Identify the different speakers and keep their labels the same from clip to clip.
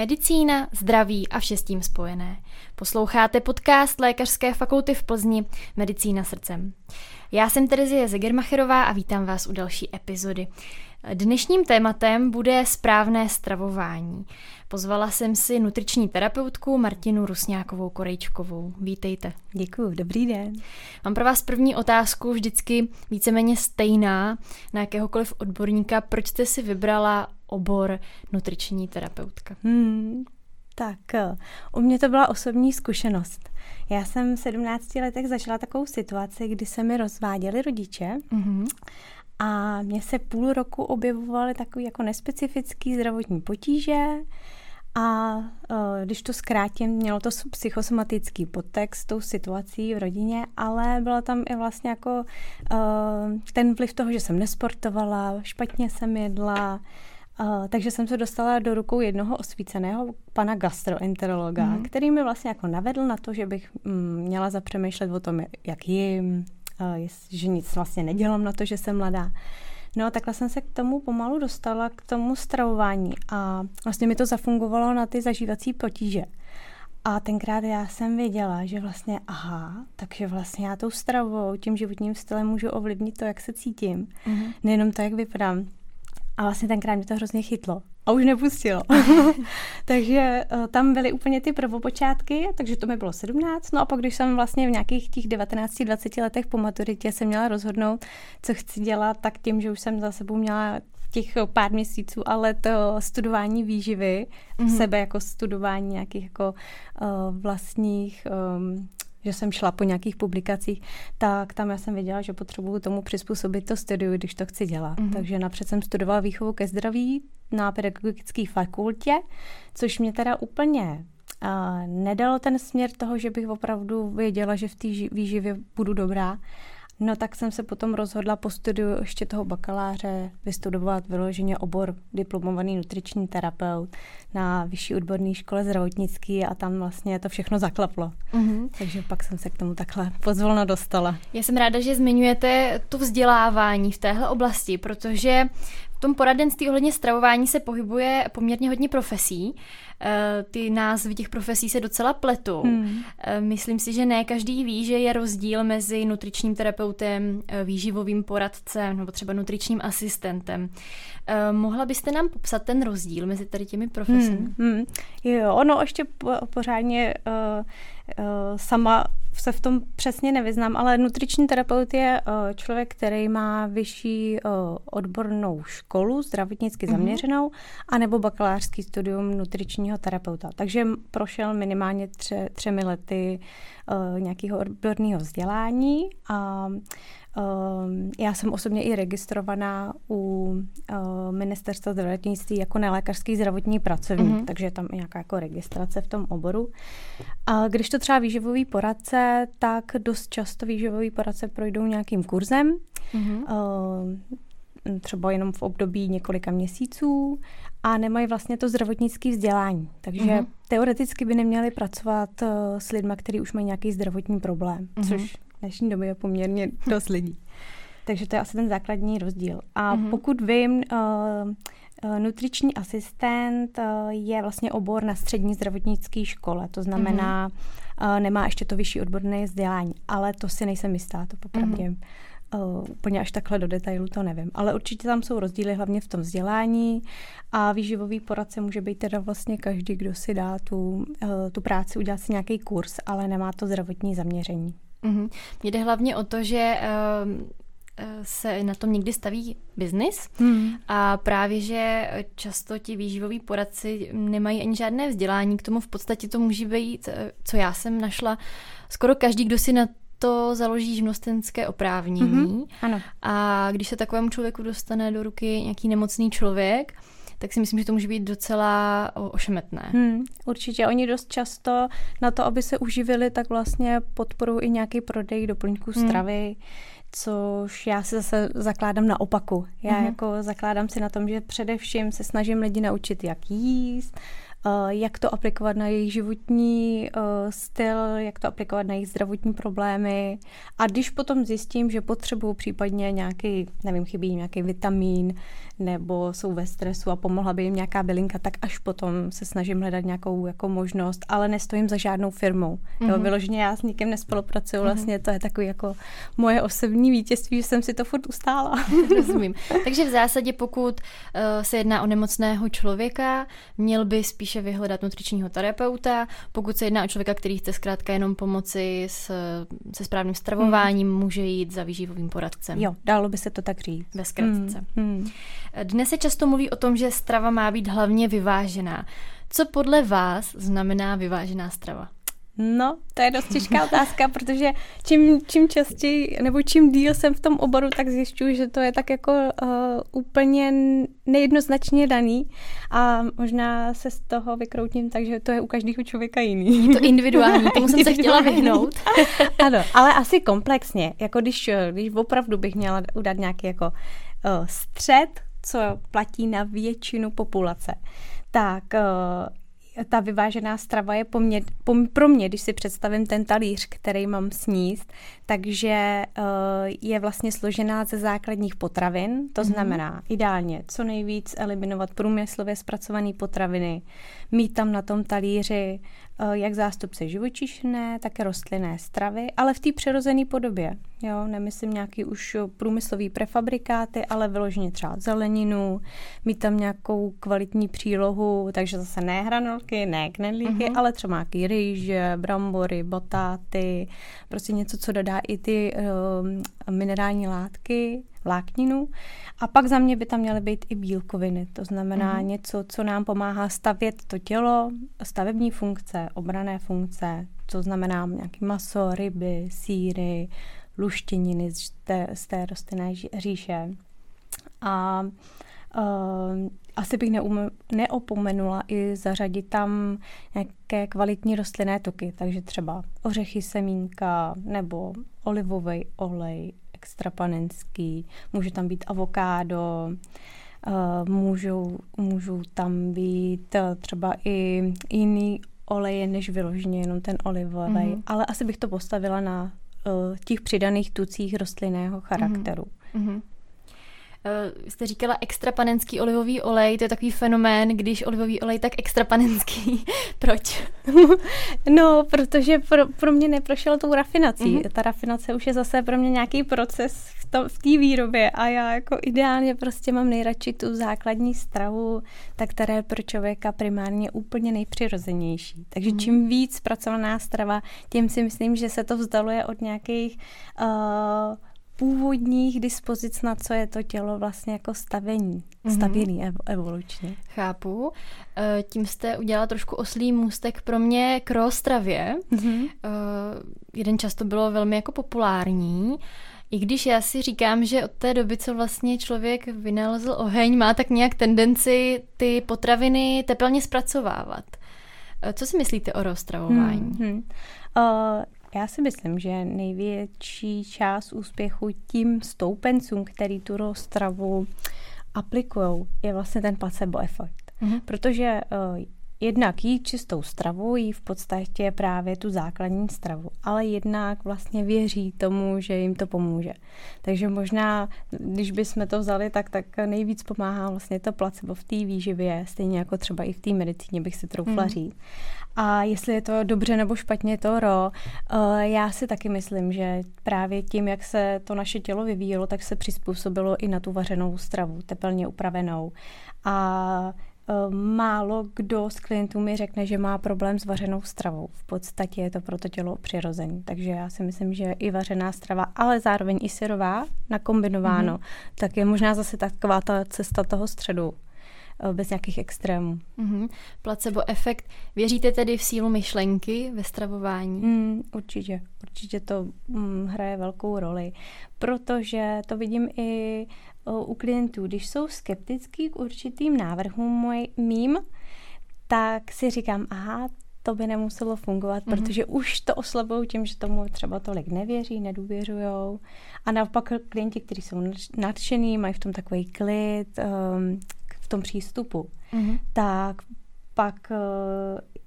Speaker 1: Medicína, zdraví a vše s tím spojené. Posloucháte podcast Lékařské fakulty v Plzni Medicína srdcem. Já jsem Terezie Zegermacherová a vítám vás u další epizody. Dnešním tématem bude správné stravování. Pozvala jsem si nutriční terapeutku Martinu Rusňákovou Korejčkovou. Vítejte.
Speaker 2: Děkuji, dobrý den.
Speaker 1: Mám pro vás první otázku vždycky víceméně stejná na jakéhokoliv odborníka. Proč jste si vybrala obor nutriční terapeutka?
Speaker 2: Hmm, tak, eh, u mě to byla osobní zkušenost. Já jsem v 17 letech zažila takovou situaci, kdy se mi rozváděli rodiče mm-hmm. a mně se půl roku objevovaly takové jako nespecifické zdravotní potíže, a uh, když to zkrátím, mělo to psychosomatický podtext tou situací v rodině, ale byla tam i vlastně jako uh, ten vliv toho, že jsem nesportovala, špatně jsem jedla, Uh, takže jsem se dostala do rukou jednoho osvíceného pana gastroenterologa, mm. který mi vlastně jako navedl na to, že bych mm, měla zapřemýšlet o tom, jak jim, uh, že nic vlastně nedělám na to, že jsem mladá. No a takhle jsem se k tomu pomalu dostala, k tomu stravování a vlastně mi to zafungovalo na ty zažívací potíže. A tenkrát já jsem věděla, že vlastně aha, takže vlastně já tou stravou, tím životním stylem můžu ovlivnit to, jak se cítím. Mm-hmm. Nejenom to, jak vypadám. A vlastně tenkrát mě to hrozně chytlo. A už nepustilo. takže uh, tam byly úplně ty prvopočátky, takže to mi bylo 17. No a pak, když jsem vlastně v nějakých těch 19-20 letech po maturitě se měla rozhodnout, co chci dělat, tak tím, že už jsem za sebou měla těch pár měsíců a let studování výživy, mm-hmm. sebe jako studování nějakých jako uh, vlastních um, že jsem šla po nějakých publikacích, tak tam já jsem věděla, že potřebuju tomu přizpůsobit to studiu, když to chci dělat. Mm-hmm. Takže napřed jsem studovala výchovu ke zdraví na pedagogické fakultě, což mě teda úplně uh, nedalo ten směr toho, že bych opravdu věděla, že v té výživě budu dobrá, No tak jsem se potom rozhodla po studiu ještě toho bakaláře vystudovat vyloženě obor diplomovaný nutriční terapeut na vyšší odborné škole zdravotnický a tam vlastně to všechno zaklaplo. Mm-hmm. Takže pak jsem se k tomu takhle pozvolno dostala.
Speaker 1: Já jsem ráda, že zmiňujete to vzdělávání v téhle oblasti, protože v tom poradenství ohledně stravování se pohybuje poměrně hodně profesí. Eh, ty názvy těch profesí se docela pletou. Hmm. Eh, myslím si, že ne každý ví, že je rozdíl mezi nutričním terapeutem, eh, výživovým poradcem nebo třeba nutričním asistentem. Mohla byste nám popsat ten rozdíl mezi tady těmi profesemi? Hmm, hmm.
Speaker 2: Jo, ono ještě pořádně uh, uh, sama se v tom přesně nevyznám, ale nutriční terapeut je uh, člověk, který má vyšší uh, odbornou školu, zdravotnicky mm-hmm. zaměřenou, anebo bakalářský studium nutričního terapeuta. Takže prošel minimálně tře, třemi lety uh, nějakého odborného vzdělání a já jsem osobně i registrovaná u eh, ministerstva zdravotnictví jako nelékařský zdravotní pracovník, mm-hmm. takže je tam nějaká jako registrace v tom oboru. A když to třeba výživový poradce, tak dost často výživový poradce projdou nějakým kurzem, mm-hmm. třeba jenom v období několika měsíců a nemají vlastně to zdravotnické vzdělání. Takže mm-hmm. teoreticky by neměli pracovat eh, s lidmi, kteří už mají nějaký zdravotní problém, mm-hmm. což dnešní době je poměrně dost lidí. Takže to je asi ten základní rozdíl. A mm-hmm. pokud vím, uh, uh, nutriční asistent uh, je vlastně obor na střední zdravotnické škole, to znamená, mm-hmm. uh, nemá ještě to vyšší odborné vzdělání, ale to si nejsem jistá, to popravdě. Mm-hmm. Uh, úplně až takhle do detailu to nevím. Ale určitě tam jsou rozdíly hlavně v tom vzdělání a výživový poradce může být teda vlastně každý, kdo si dá tu, uh, tu práci, udělat si nějaký kurz, ale nemá to zdravotní zaměření.
Speaker 1: Mm-hmm. Mně jde hlavně o to, že uh, se na tom někdy staví biznis mm. a právě, že často ti výživoví poradci nemají ani žádné vzdělání, k tomu v podstatě to může být, eh, co já jsem našla, skoro každý, kdo si na to založí živnostenské oprávnění. Mm-hmm.
Speaker 2: Ano.
Speaker 1: A když se takovému člověku dostane do ruky nějaký nemocný člověk, tak si myslím, že to může být docela ošemetné.
Speaker 2: Hmm, určitě. Oni dost často na to, aby se uživili, tak vlastně podporují i nějaký prodej doplňků hmm. stravy, což já si zase zakládám na opaku. Já hmm. jako zakládám si na tom, že především se snažím lidi naučit, jak jíst, jak to aplikovat na jejich životní styl, jak to aplikovat na jejich zdravotní problémy. A když potom zjistím, že potřebuju případně nějaký, nevím, chybí nějaký vitamín, nebo jsou ve stresu a pomohla by jim nějaká bylinka, tak až potom se snažím hledat nějakou jako možnost, ale nestojím za žádnou firmou. Mm-hmm. Jo, mhm. vyloženě já s nikým nespolupracuju, mm-hmm. vlastně to je takový jako moje osobní vítězství, že jsem si to furt ustála.
Speaker 1: Rozumím. Takže v zásadě, pokud uh, se jedná o nemocného člověka, měl by spíše vyhledat nutričního terapeuta, pokud se jedná o člověka, který chce zkrátka jenom pomoci s, se správným stravováním, mm. může jít za výživovým poradcem.
Speaker 2: Jo, dalo by se to tak říct.
Speaker 1: Ve zkratce. Mm. Mm. Dnes se často mluví o tom, že strava má být hlavně vyvážená. Co podle vás znamená vyvážená strava?
Speaker 2: No, to je dost těžká otázka, protože čím, čím častěji nebo čím díl jsem v tom oboru, tak zjišťuji, že to je tak jako uh, úplně nejednoznačně daný a možná se z toho vykroutím tak, že to je u každého člověka jiný.
Speaker 1: Je to individuální, tomu jsem se chtěla vyhnout.
Speaker 2: ano, ale asi komplexně, jako když, když opravdu bych měla udat nějaký jako uh, střed, co platí na většinu populace, tak uh, ta vyvážená strava je pro mě, když si představím ten talíř, který mám sníst, takže uh, je vlastně složená ze základních potravin, to mm-hmm. znamená ideálně co nejvíc eliminovat průmyslově zpracované potraviny, mít tam na tom talíři Eh, jak zástupce živočišné, tak rostlinné stravy, ale v té přirozené podobě. Jo, nemyslím nějaký už průmyslový prefabrikáty, ale vyloženě třeba zeleninu, mít tam nějakou kvalitní přílohu, takže zase ne hranolky, ne knedlíky, uh-huh. ale třeba nějaký rýže, brambory, batáty, prostě něco, co dodá i ty uh, minerální látky, vlákninu. A pak za mě by tam měly být i bílkoviny, to znamená mm. něco, co nám pomáhá stavět to tělo, stavební funkce, obrané funkce, to znamená nějaký maso, ryby, síry, luštěniny z té, z té rostlinné říše. A uh, asi bych neum, neopomenula i zařadit tam nějaké kvalitní rostlinné tuky, takže třeba ořechy, semínka nebo olivový olej, extra panenský, může tam být avokádo, uh, můžou, můžou tam být uh, třeba i jiný oleje, než vyloženě jenom ten olivový, mm-hmm. ale asi bych to postavila na uh, těch přidaných tucích rostlinného charakteru. Mm-hmm.
Speaker 1: Uh, jste říkala extrapanenský olivový olej, to je takový fenomén, když olivový olej, tak extrapanenský. Proč?
Speaker 2: no, protože pro, pro mě neprošel tou rafinací. Mm-hmm. Ta rafinace už je zase pro mě nějaký proces v v té výrobě a já jako ideálně prostě mám nejradši tu základní stravu, tak která je pro člověka primárně úplně nejpřirozenější. Takže mm-hmm. čím víc pracovaná strava, tím si myslím, že se to vzdaluje od nějakých uh, původních dispozic, na co je to tělo vlastně jako stavení, mm-hmm. stavěný ev- evolučně.
Speaker 1: Chápu. E, tím jste udělala trošku oslý můstek pro mě k rozstravě. Mm-hmm. Jeden čas to bylo velmi jako populární. I když já si říkám, že od té doby, co vlastně člověk vynalezl oheň, má tak nějak tendenci ty potraviny teplně zpracovávat. E, co si myslíte o rozstravování? Hmm, hmm.
Speaker 2: Uh, já si myslím, že největší část úspěchu tím stoupencům, který tu rozstravu aplikují, je vlastně ten placebo efekt. Mm-hmm. Protože uh, jednak jí čistou stravu, jí v podstatě právě tu základní stravu, ale jednak vlastně věří tomu, že jim to pomůže. Takže možná, když bychom to vzali, tak, tak nejvíc pomáhá vlastně to placebo v té výživě, stejně jako třeba i v té medicíně bych si troufla mm. říct. A jestli je to dobře nebo špatně, to ro. Uh, já si taky myslím, že právě tím, jak se to naše tělo vyvíjelo, tak se přizpůsobilo i na tu vařenou stravu, teplně upravenou. A málo kdo z klientů mi řekne, že má problém s vařenou stravou. V podstatě je to pro to tělo přirozený. Takže já si myslím, že i vařená strava, ale zároveň i syrová, nakombinováno, mm-hmm. tak je možná zase taková ta cesta toho středu. Eh, bez nějakých extrémů.
Speaker 1: Mm-hmm. Placebo efekt. Věříte tedy v sílu myšlenky ve stravování?
Speaker 2: Mm, určitě. Určitě to mm, hraje velkou roli, protože to vidím i o, u klientů. Když jsou skeptický k určitým návrhům moj, mým, tak si říkám, aha, to by nemuselo fungovat, mm-hmm. protože už to oslabují tím, že tomu třeba tolik nevěří, nedůvěřují. A naopak klienti, kteří jsou nadšený, mají v tom takový klid, um, tom přístupu, mm-hmm. tak pak uh,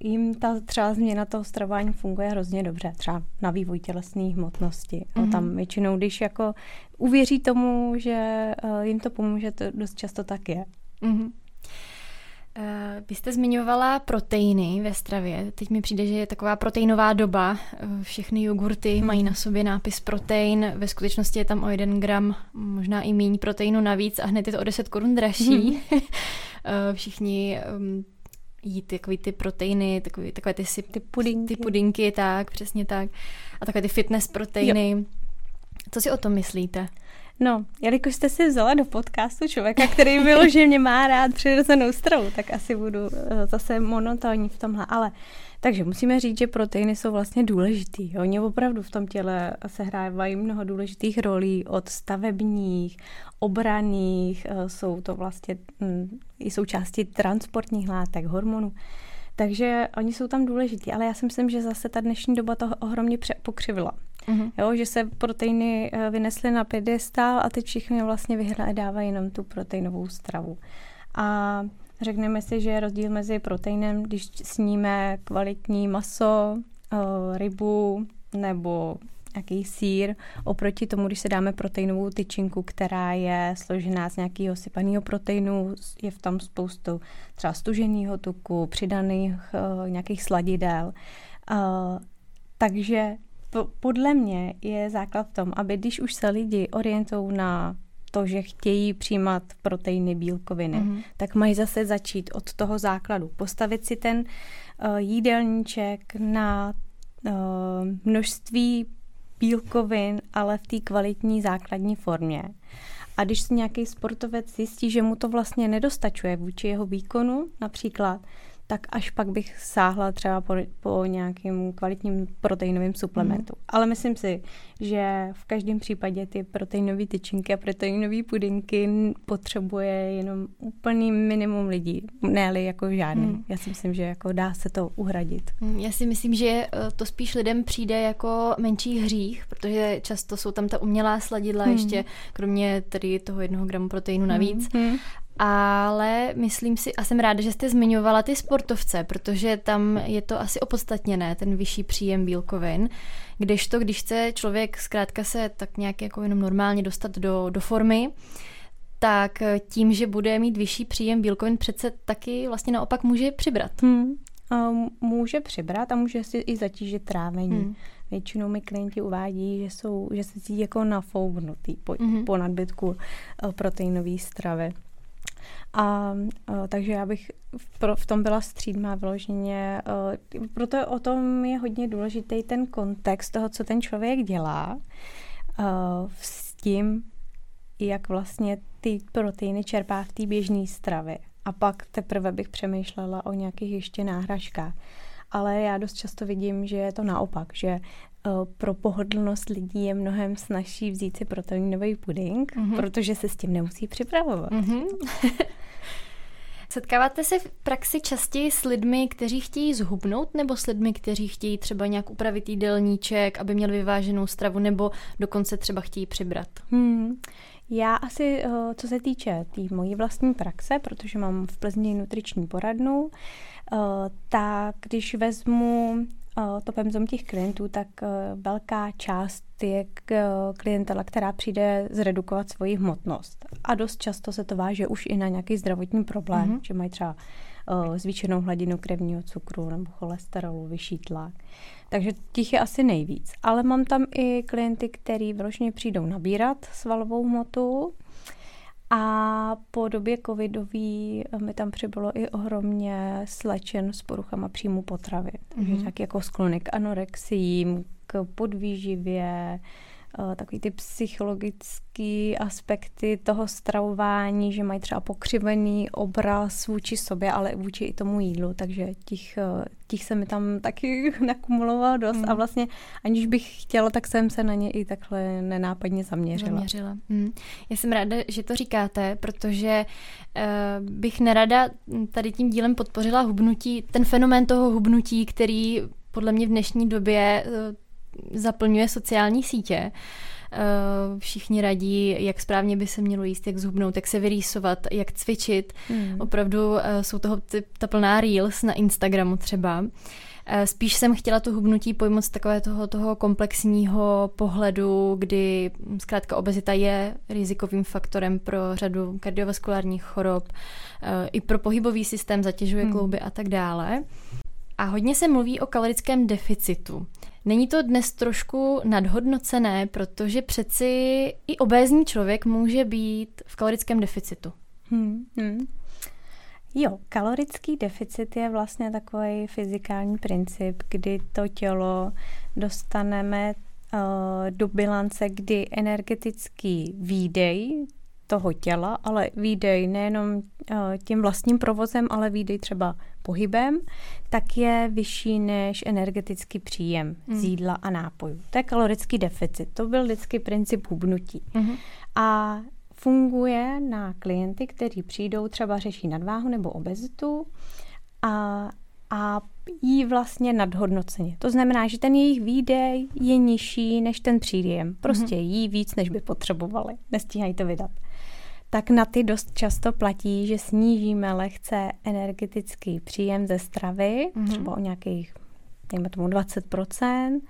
Speaker 2: jim ta třeba změna toho stravování funguje hrozně dobře, třeba na vývoj tělesné hmotnosti. Mm-hmm. A tam mhm. většinou, když jako uvěří tomu, že uh, jim to pomůže, to dost často tak je. Mm-hmm.
Speaker 1: Vy jste zmiňovala proteiny ve stravě. Teď mi přijde, že je taková proteinová doba. Všechny jogurty mají na sobě nápis protein. Ve skutečnosti je tam o jeden gram, možná i méně proteinu navíc a hned je to o 10 korun dražší. Mm. Všichni jít takový ty proteiny, takový, takové ty,
Speaker 2: ty, pudinky.
Speaker 1: ty pudinky, tak, přesně tak. A takové ty fitness proteiny. Jo. Co si o tom myslíte?
Speaker 2: No, jelikož jste si vzala do podcastu člověka, který vyloženě má rád přirozenou stravu, tak asi budu eh, zase monotónní v tomhle. Ale takže musíme říct, že proteiny jsou vlastně důležitý. Oni opravdu v tom těle sehrávají mnoho důležitých rolí od stavebních, obraných, eh, jsou to vlastně hm, i součástí transportních látek, hormonů. Takže oni jsou tam důležitý, ale já si myslím, že zase ta dnešní doba to ohromně pokřivila. Mm-hmm. Jo, že se proteiny eh, vynesly na pědestál a teď všichni vlastně vyhledávají jenom tu proteinovou stravu. A řekneme si, že je rozdíl mezi proteinem, když sníme kvalitní maso, eh, rybu nebo nějaký sír, oproti tomu, když se dáme proteinovou tyčinku, která je složená z nějakého sypaného proteinu, je v tom spoustu třeba stuženého tuku, přidaných uh, nějakých sladidel. Uh, takže po, podle mě je základ v tom, aby když už se lidi orientují na to, že chtějí přijímat proteiny, bílkoviny, mm-hmm. tak mají zase začít od toho základu. Postavit si ten uh, jídelníček na uh, množství bílkovin, ale v té kvalitní základní formě. A když si nějaký sportovec zjistí, že mu to vlastně nedostačuje vůči jeho výkonu například, tak až pak bych sáhla třeba po, po nějakým kvalitním proteinovým suplementu. Mm. Ale myslím si, že v každém případě ty proteinové tyčinky a proteinové pudinky potřebuje jenom úplný minimum lidí, ne jako žádný. Mm. Já si myslím, že jako dá se to uhradit.
Speaker 1: Mm, já si myslím, že eh, to spíš lidem přijde jako menší hřích, protože často jsou tam ta umělá sladidla mm. ještě, kromě tedy toho jednoho gramu proteinu navíc. Mm ale myslím si, a jsem ráda, že jste zmiňovala ty sportovce, protože tam je to asi opodstatněné, ten vyšší příjem bílkovin, kdežto, když chce člověk zkrátka se tak nějak jako jenom normálně dostat do, do formy, tak tím, že bude mít vyšší příjem bílkovin, přece taky vlastně naopak může přibrat. Hmm.
Speaker 2: může přibrat a může si i zatížit trávení. Hmm. Většinou mi klienti uvádí, že, jsou, že se cítí jako nafouknutý po, hmm. po nadbytku eh, proteinové stravy. A, a takže já bych v, v tom byla střídmá vyloženě. proto o tom je hodně důležitý ten kontext toho, co ten člověk dělá s tím, jak vlastně ty proteiny čerpá v té běžné stravě. A pak teprve bych přemýšlela o nějakých ještě náhražkách. Ale já dost často vidím, že je to naopak, že pro pohodlnost lidí je mnohem snažší vzít si proteinový puding, mm-hmm. protože se s tím nemusí připravovat. Mm-hmm.
Speaker 1: Setkáváte se v praxi častěji s lidmi, kteří chtějí zhubnout, nebo s lidmi, kteří chtějí třeba nějak upravit jídelníček, aby měl vyváženou stravu, nebo dokonce třeba chtějí přibrat? Hmm.
Speaker 2: Já asi, eh, co se týče té tý mojí vlastní praxe, protože mám v Plzni nutriční poradnu, eh, tak když vezmu to pemzom těch klientů, tak eh, velká část je klientela, která přijde zredukovat svoji hmotnost. A dost často se to váže už i na nějaký zdravotní problém, mm-hmm. že mají třeba zvýšenou hladinu krevního cukru nebo cholesterolu, vyšší tlak. Takže těch je asi nejvíc. Ale mám tam i klienty, kteří vyloženě přijdou nabírat svalovou hmotu, a po době covidový eh, mi tam přibylo i ohromně slečen s poruchama příjmu potravy. Takže mm-hmm. tak jako sklony k anorexím, k podvýživě, takový ty psychologické aspekty toho stravování, že mají třeba pokřivený obraz vůči sobě, ale i vůči i tomu jídlu, takže těch, eh, těch se mi tam taky nakumulovalo dost mm. a vlastně aniž bych chtěla, tak jsem se na ně i takhle nenápadně zaměřila.
Speaker 1: zaměřila. Mm. Já jsem ráda, že to říkáte, protože uh, bych nerada tady tím dílem podpořila hubnutí, ten fenomén toho hubnutí, který podle mě v dnešní době zaplňuje sociální sítě. všichni radí, jak správně by se mělo jíst, jak zhubnout, jak se vyrýsovat, jak cvičit. Mm. Opravdu jsou toho ty, ta plná reels na Instagramu třeba. Eh, spíš jsem chtěla to hubnutí pojmout z takového toho, toho komplexního pohledu, kdy zkrátka obezita je rizikovým faktorem pro řadu kardiovaskulárních chorob, eh, i pro pohybový systém, zatěžuje hmm. klouby a tak dále. A hodně se mluví o kalorickém deficitu. Není to dnes trošku nadhodnocené, protože přeci i obézní člověk může být v kalorickém deficitu. Hmm, hmm.
Speaker 2: Jo, kalorický deficit je vlastně takový fyzikální princip, kdy to tělo dostaneme uh, do bilance, kdy energetický výdej toho těla, ale výdej nejenom uh, tím vlastním provozem, ale výdej třeba pohybem, tak je vyšší než energetický příjem hmm. z jídla a nápojů. To je kalorický deficit. To byl vždycky princip hubnutí. Hmm. A funguje na klienty, kteří přijdou, třeba řeší nadváhu nebo obezitu a, a jí vlastně nadhodnoceně. To znamená, že ten jejich výdej je nižší než ten příjem. Prostě mm-hmm. jí víc, než by potřebovali. Nestíhají to vydat. Tak na ty dost často platí, že snížíme lehce energetický příjem ze stravy, mm-hmm. třeba o nějakých, dejme tomu 20%,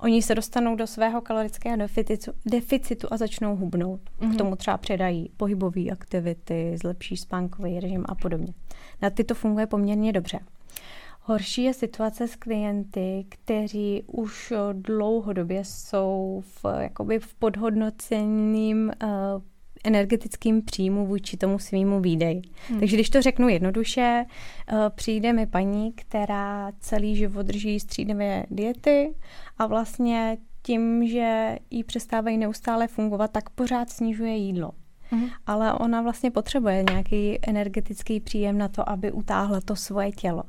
Speaker 2: Oni se dostanou do svého kalorického deficitu, deficitu a začnou hubnout. Mm-hmm. K mhm. tomu třeba předají pohybové aktivity, zlepší spánkový režim a podobně. Na ty to funguje poměrně dobře. Horší je situace s klienty, kteří už dlouhodobě jsou v, jakoby v podhodnoceným uh, energetickým příjmu vůči tomu svýmu výdej. Hmm. Takže když to řeknu jednoduše, eh, přijde mi paní, která celý život drží střídavě diety a vlastně tím, že jí přestávají neustále fungovat, tak pořád snižuje jídlo. Mm. Ale ona vlastně potřebuje nějaký energetický příjem na to, aby utáhla to svoje tělo.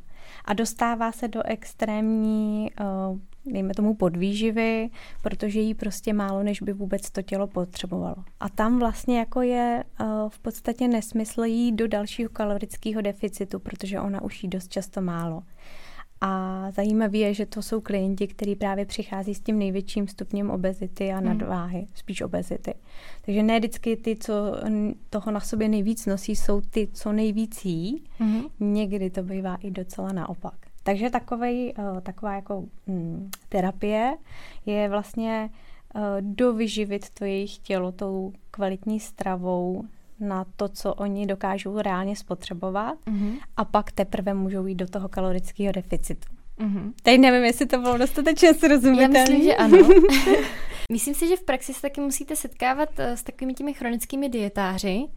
Speaker 2: A dostává se do extrémní uh, dejme tomu podvýživy, protože jí prostě málo, než by vůbec to tělo potřebovalo. A tam vlastně jako je uh, v podstatě nesmysl jít do dalšího kalorického deficitu, protože ona už jí dost často málo. A zajímavé je, že to jsou klienti, kteří právě přichází s tím největším stupněm obezity a hmm. nadváhy, mm. spíš obezity. Takže ne vždycky ty, co toho na sobě nejvíc nosí, jsou ty, co nejvíc jí. Mm. Někdy to bývá i docela naopak. Takže takovej, uh, taková jako hm, terapie je vlastně uh, dovyživit to jejich tělo tou kvalitní stravou na to, co oni dokážou reálně spotřebovat mm-hmm. a pak teprve můžou jít do toho kalorického deficitu. Mm-hmm. Teď nevím, jestli to bylo dostatečně srozumitelné.
Speaker 1: Já myslím, že ano. myslím si, že v praxi se taky musíte setkávat eh, s takovými těmi chronickými dietáři, Eh,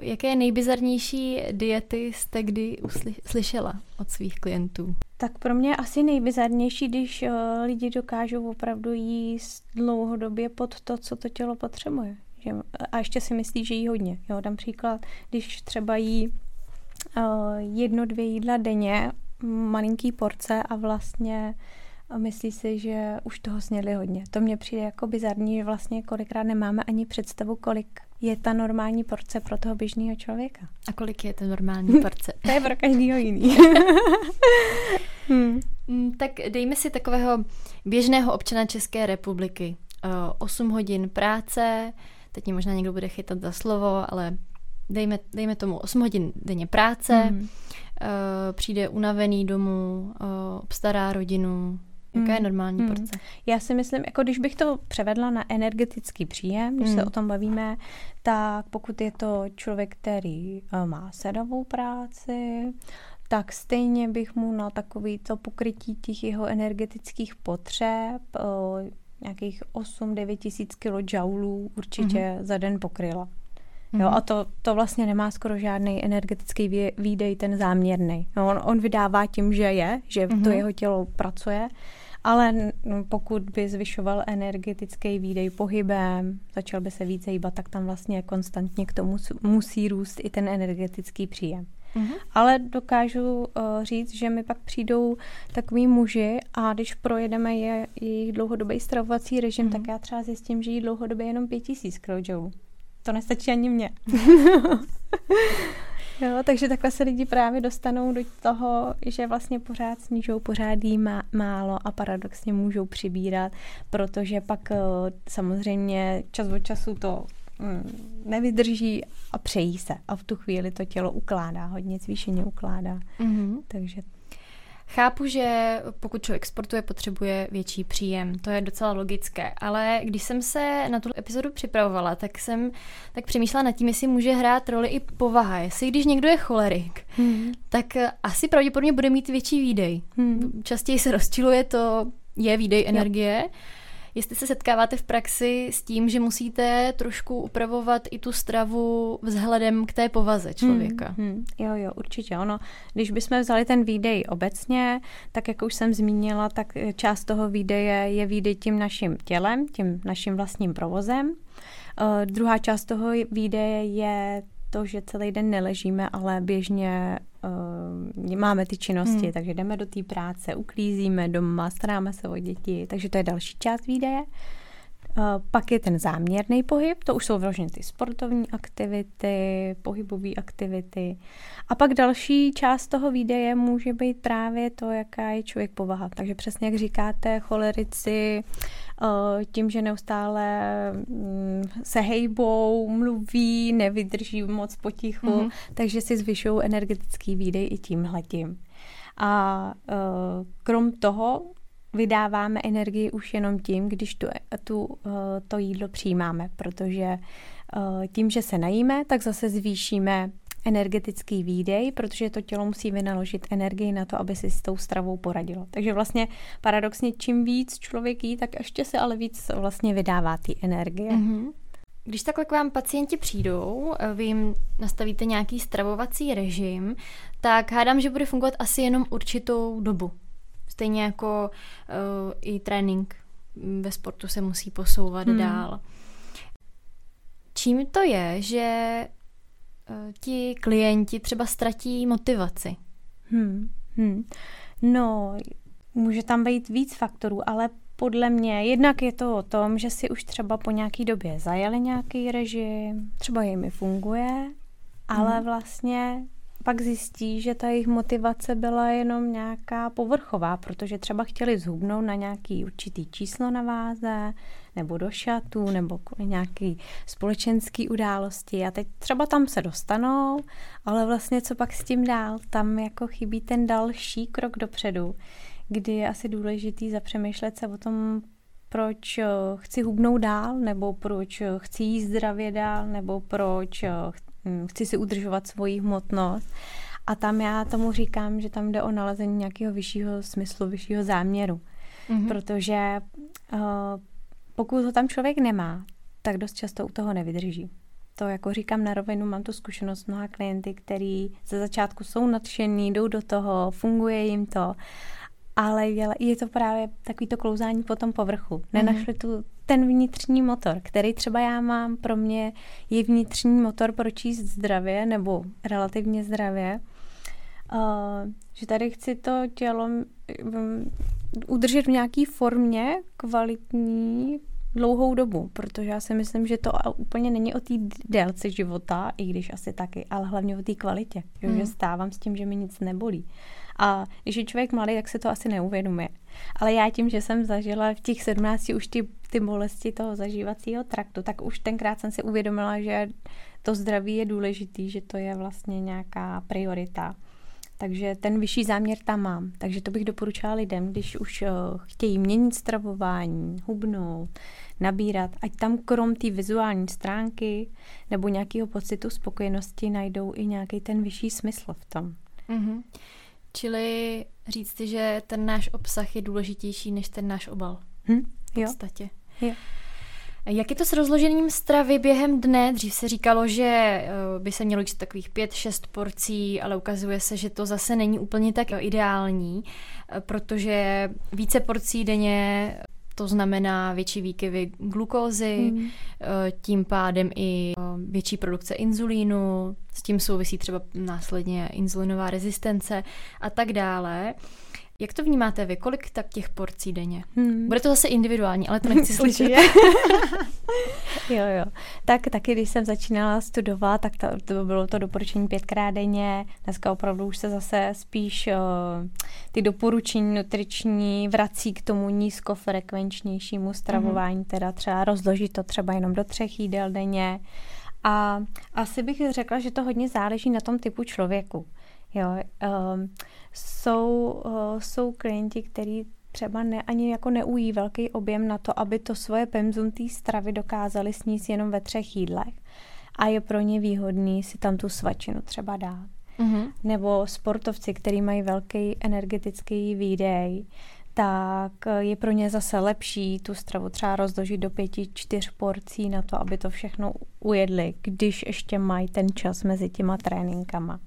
Speaker 1: jaké nejbizarnější diety jste kdy slyšela od svých klientů?
Speaker 2: Tak pro mě asi nejbizarnější, když uh, lidi dokážou opravdu jíst dlouhodobě pod to, co to tělo potřebuje. A ještě si myslí, že jí hodně. Jo, dám příklad, když třeba jí uh, jedno, dvě jídla denně, malinký porce a vlastně myslí si, že už toho snědli hodně. To mně přijde jako bizarní, že vlastně kolikrát nemáme ani představu, kolik je ta normální porce pro toho běžného člověka.
Speaker 1: A kolik je ta normální porce?
Speaker 2: to je pro každýho jiný.
Speaker 1: hmm. Tak dejme si takového běžného občana České republiky. 8 hodin práce, teď mě možná někdo bude chytat za slovo, ale dejme, dejme tomu 8 hodin denně práce, hmm. přijde unavený domů, obstará rodinu, Jaká je hmm. normální hmm. porce?
Speaker 2: Já si myslím, jako když bych to převedla na energetický příjem, když hmm. se o tom bavíme, tak pokud je to člověk, který eh, má sedavou práci, tak stejně bych mu na takový to pokrytí těch jeho energetických potřeb eh, nějakých 8-9 tisíc kilojoulů určitě mm-hmm. za den pokryla. Jo, mhm. a to, to vlastně nemá skoro žádný energetický výdej, ten záměrný. No, on, on vydává tím, že je, že mm-hmm. to jeho tělo pracuje, ale pokud by zvyšoval energetický výdej pohybem, začal by se více hýbat, tak tam vlastně konstantně k tomu musí růst i ten energetický příjem. Mm-hmm. Ale dokážu uh, říct, že mi pak přijdou takový muži a když projedeme je, jejich dlouhodobý stravovací režim, mm-hmm. tak já třeba zjistím, že jí dlouhodobě jenom 5000 kJ. To nestačí ani mě. Jo, takže takhle se lidi právě dostanou do toho, že vlastně pořád snižou, pořád jí má, málo a paradoxně můžou přibírat, protože pak eh, samozřejmě čas od času to mm, nevydrží a přejí se. A v tu chvíli to tělo ukládá, hodně zvýšeně ukládá. Mm-hmm. Takže
Speaker 1: Chápu, že pokud člověk sportuje, potřebuje větší příjem, to je docela logické, ale když jsem se na tu epizodu připravovala, tak jsem tak přemýšlela nad tím, jestli může hrát roli i povaha. Jestli když někdo je cholerik, hmm. tak asi pravděpodobně bude mít větší výdej. Hmm. Častěji se rozčiluje, to je výdej energie. Jo jestli se setkáváte v praxi s tím, že musíte trošku upravovat i tu stravu vzhledem k té povaze člověka. Hmm,
Speaker 2: hmm. Jo, jo, určitě. Ono, když bychom vzali ten výdej obecně, tak jak už jsem zmínila, tak část toho výdeje je výdej tím naším tělem, tím naším vlastním provozem. Uh, druhá část toho výdeje je to, že celý den neležíme, ale běžně uh, máme ty činnosti, hmm. takže jdeme do té práce, uklízíme doma, staráme se o děti, takže to je další část výdeje. Uh, pak je ten záměrný pohyb, to už jsou vyloženě ty sportovní aktivity, pohybové aktivity. A pak další část toho výdeje může být právě to, jaká je člověk povaha. Takže přesně jak říkáte, cholerici, Eh, tím, že neustále mm, se hejbou, mluví, nevydrží moc potichu, mm-hmm. takže si zvyšují energetický výdej i tímhletím. A eh, krom toho vydáváme energii už jenom tím, když tu, tu, eh, to jídlo přijímáme, protože tím, že se najíme, tak zase zvýšíme energetický výdej, protože to tělo musí vynaložit energii na to, aby si s tou stravou poradilo. Takže vlastně paradoxně čím víc člověk jí, tak ještě se ale víc vlastně vydává ty energie. Mm-hmm.
Speaker 1: Když takhle k vám pacienti přijdou, eh, vy jim nastavíte nějaký stravovací režim, tak hádám, že bude fungovat asi jenom určitou dobu. Stejně jako uh, i trénink ve sportu se musí posouvat hmm. dál. Čím to je, že Eh, ti klienti třeba ztratí motivaci?
Speaker 2: Hmm, hmm. No, může tam být víc faktorů, ale podle mě jednak je to o tom, že si už třeba po nějaký době zajeli nějaký režim, třeba jim funguje, ale hmm. vlastně pak zjistí, že ta jejich motivace byla jenom nějaká povrchová, protože třeba chtěli zhubnout na nějaký určitý číslo na váze, nebo do šatů, nebo nějaký společenský události a teď třeba tam se dostanou, ale vlastně co pak s tím dál? Tam jako chybí ten další krok dopředu, kdy je asi důležitý zapřemýšlet se o tom, proč eh, chci hubnout dál, nebo proč eh, chci jíst zdravě dál, nebo proč eh, chci si udržovat svoji hmotnost. A tam já tomu říkám, že tam jde o nalezení nějakého vyššího smyslu, vyššího záměru. Mm-hmm. Protože uh, pokud ho tam člověk nemá, tak dost často u toho nevydrží. To jako říkám na rovinu, mám tu zkušenost mnoha klienty, který ze začátku jsou nadšený, jdou do toho, funguje jim to, ale je to právě takový to klouzání po tom povrchu. Mhm. Nenašli tu ten vnitřní motor, který třeba já mám, pro mě je vnitřní motor pro číst zdravě nebo relativně zdravě. Uh, že tady chci to tělo um, udržet v nějaké formě kvalitní dlouhou dobu, protože já si myslím, že to úplně není o té délce života, i když asi taky, ale hlavně o té kvalitě, mm. že stávám s tím, že mi nic nebolí. A když je člověk mladý, tak se to asi neuvědomuje. Ale já tím, že jsem zažila v těch 17 už ty, ty bolesti toho zažívacího traktu, tak už tenkrát jsem si uvědomila, že to zdraví je důležitý, že to je vlastně nějaká priorita. Takže ten vyšší záměr tam mám. Takže to bych doporučila lidem, když už uh, chtějí měnit stravování, hubnout, nabírat, ať tam krom té vizuální stránky nebo nějakého pocitu spokojenosti najdou i nějaký ten vyšší smysl v tom. Mm-hmm.
Speaker 1: Čili říct si, že ten náš obsah je důležitější než ten náš obal.
Speaker 2: Hm?
Speaker 1: V podstatě. Jo. jo. Jak je to s rozložením stravy během dne? Dřív se říkalo, že eh, by se mělo jíst takových 5-6 porcí, ale ukazuje se, že to zase není úplně tak ideální, eh, protože více porcí denně to znamená větší výkyvy glukózy, mm. tím pádem i větší produkce inzulínu, s tím souvisí třeba následně inzulinová rezistence a tak dále. Jak to vnímáte vy? Kolik tak těch porcí denně? Hmm. Bude to zase individuální, ale to nechci slyšet.
Speaker 2: jo, jo. Tak taky, když jsem začínala studovat, tak to, to bylo to doporučení pětkrát denně. Dneska opravdu už se zase spíš uh, ty doporučení nutriční vrací k tomu nízkofrekvenčnějšímu stravování, mm-hmm. teda třeba rozložit to třeba jenom do třech jídel denně. A asi bych řekla, že to hodně záleží na tom typu člověku. Jo, um, jsou, uh, jsou klienti, kteří třeba ne, ani jako neují velký objem na to, aby to svoje pemzum té stravy dokázali sníst jenom ve třech jídlech. A je pro ně výhodný si tam tu svačinu třeba dát. Mm-hmm. Nebo sportovci, kteří mají velký energetický výdej, tak je pro ně zase lepší tu stravu třeba rozložit do pěti, čtyř porcí na to, aby to všechno ujedli, když ještě mají ten čas mezi těma tréninkama.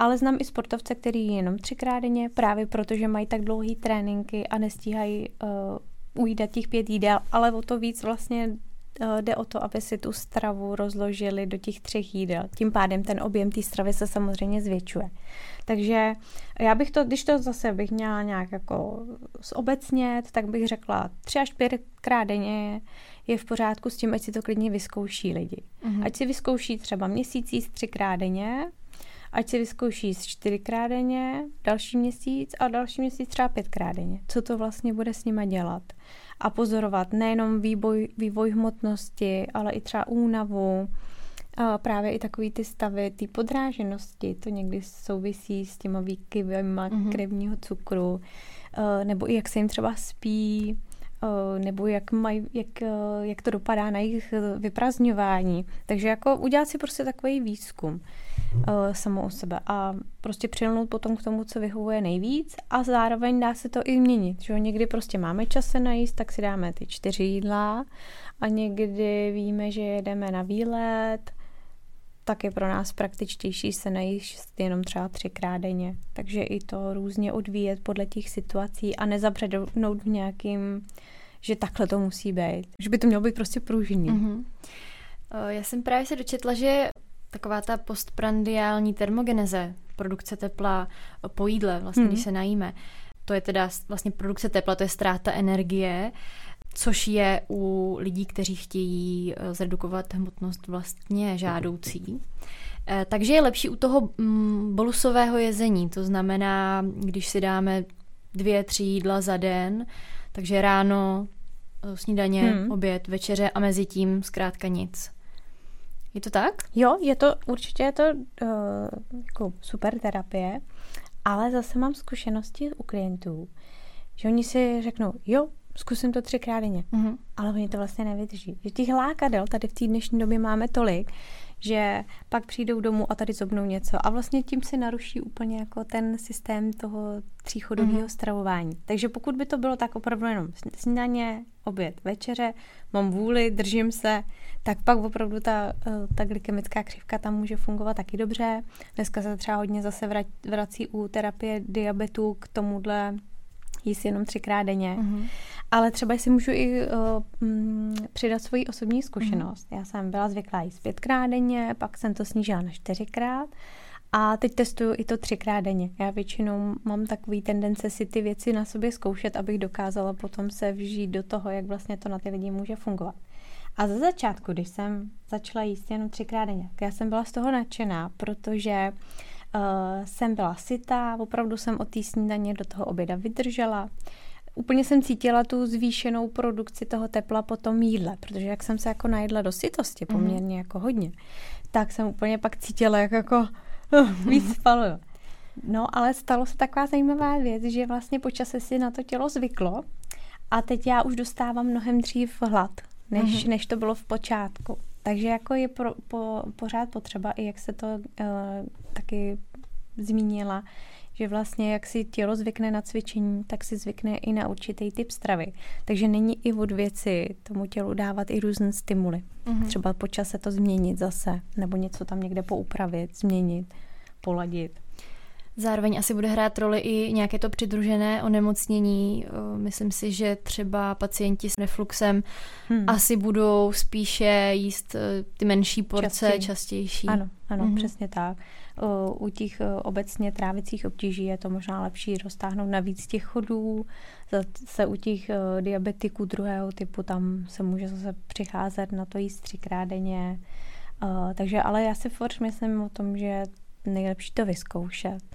Speaker 2: Ale znám i sportovce, který jenom třikrát denně, právě protože mají tak dlouhý tréninky a nestíhají uh, ujídat těch pět jídel, ale o to víc vlastně uh, jde o to, aby si tu stravu rozložili do těch třech jídel. Tím pádem ten objem té stravy se samozřejmě zvětšuje. Takže já bych to, když to zase bych měla nějak jako zobecnět, tak bych řekla tři až pětkrát denně je v pořádku s tím, ať si to klidně vyzkouší lidi. Mm-hmm. Ať si vyzkouší třeba měsíc jíst třikrát denně, ať si vyzkouší z čtyřikrát denně, další měsíc a další měsíc třeba pětkrát denně. Co to vlastně bude s nima dělat? A pozorovat nejenom vývoj, vývoj hmotnosti, ale i třeba únavu, a právě i takový ty stavy, ty podráženosti, to někdy souvisí s těma výkyvem mm-hmm. krevního cukru, nebo i jak se jim třeba spí, nebo jak, maj, jak, jak to dopadá na jejich vyprazňování. Takže jako udělat si prostě takový výzkum uh, samo o sebe a prostě přilnout potom k tomu, co vyhovuje nejvíc a zároveň dá se to i změnit, že někdy prostě máme čas se najíst, tak si dáme ty čtyři jídla a někdy víme, že jedeme na výlet, tak je pro nás praktičtější se najíst jenom třeba třikrát denně. Takže i to různě odvíjet podle těch situací a nezabřednout v nějakým, že takhle to musí být. Že by to mělo být prostě pružný. Mm-hmm.
Speaker 1: Já jsem právě se dočetla, že taková ta postprandiální termogeneze, produkce tepla po jídle, vlastně hmm. když se najíme, to je teda vlastně produkce tepla, to je ztráta energie, což je u lidí, kteří chtějí eh, zredukovat hmotnost vlastně žádoucí. Eh, takže je lepší u toho mm, bolusového jezení, to znamená, když si dáme dvě, tři jídla za den, takže ráno, eh, snídaně, hmm. oběd, večeře a mezi tím zkrátka nic. Je to tak?
Speaker 2: Jo, je to určitě je to uh, jako super terapie, ale zase mám zkušenosti u klientů, že oni si řeknou, jo, zkusím to třikrát denně, mm-hmm. ale oni to vlastně nevydrží. Že těch lákadel tady v té dnešní době máme tolik, že pak přijdou domů a tady zobnou něco a vlastně tím si naruší úplně jako ten systém toho tříchodového mm-hmm. stravování. Takže pokud by to bylo tak opravdu jenom snídaně, oběd, večeře, mám vůli, držím se, tak pak opravdu ta, eh, ta glykemická křivka tam může fungovat taky dobře. Dneska se třeba hodně zase vrací u terapie diabetu k tomuhle jíst jenom třikrát denně. Mm-hmm. Ale třeba si můžu i uh, m, přidat svoji osobní zkušenost. Mm-hmm. Já jsem byla zvyklá jíst pětkrát denně, pak jsem to snížila na čtyřikrát. A teď testuju i to třikrát denně. Já většinou mám takový tendence si ty věci na sobě zkoušet, abych dokázala potom se vžít do toho, jak vlastně to na ty lidi může fungovat. A ze začátku, když jsem začala jíst jenom třikrát denně, tak já jsem byla z toho nadšená, protože uh, jsem byla sytá, opravdu jsem od té snídaně do toho oběda vydržela. Úplně jsem cítila tu zvýšenou produkci toho tepla po tom jídle, protože jak jsem se jako najedla do sytosti mhm. poměrně mm. jako hodně, tak jsem úplně pak cítila jak jako uh, víc spaluju. No, ale stalo se taková zajímavá věc, že vlastně počase si na to tělo zvyklo a teď já už dostávám mnohem dřív hlad, než, mm-hmm. než to bylo v počátku. Takže jako je pro, po, pořád potřeba, i jak se to uh, taky zmínila, že vlastně jak si tělo zvykne na cvičení, tak si zvykne i na určitý typ stravy. Takže není i od věci tomu tělu dávat i různé stimuly. Mm-hmm. Třeba po čase to změnit zase, nebo něco tam někde poupravit, změnit, poladit.
Speaker 1: Zároveň asi bude hrát roli i nějaké to přidružené onemocnění. Myslím si, že třeba pacienti s refluxem hmm. asi budou spíše jíst ty menší porce Častěji. častější.
Speaker 2: Ano, ano, hmm. přesně tak. U těch obecně trávicích obtíží je to možná lepší roztáhnout na víc těch chodů. Zase u těch diabetiků druhého typu tam se může zase přicházet na to jíst třikrát denně. Takže ale já si furt myslím o tom, že nejlepší to vyzkoušet.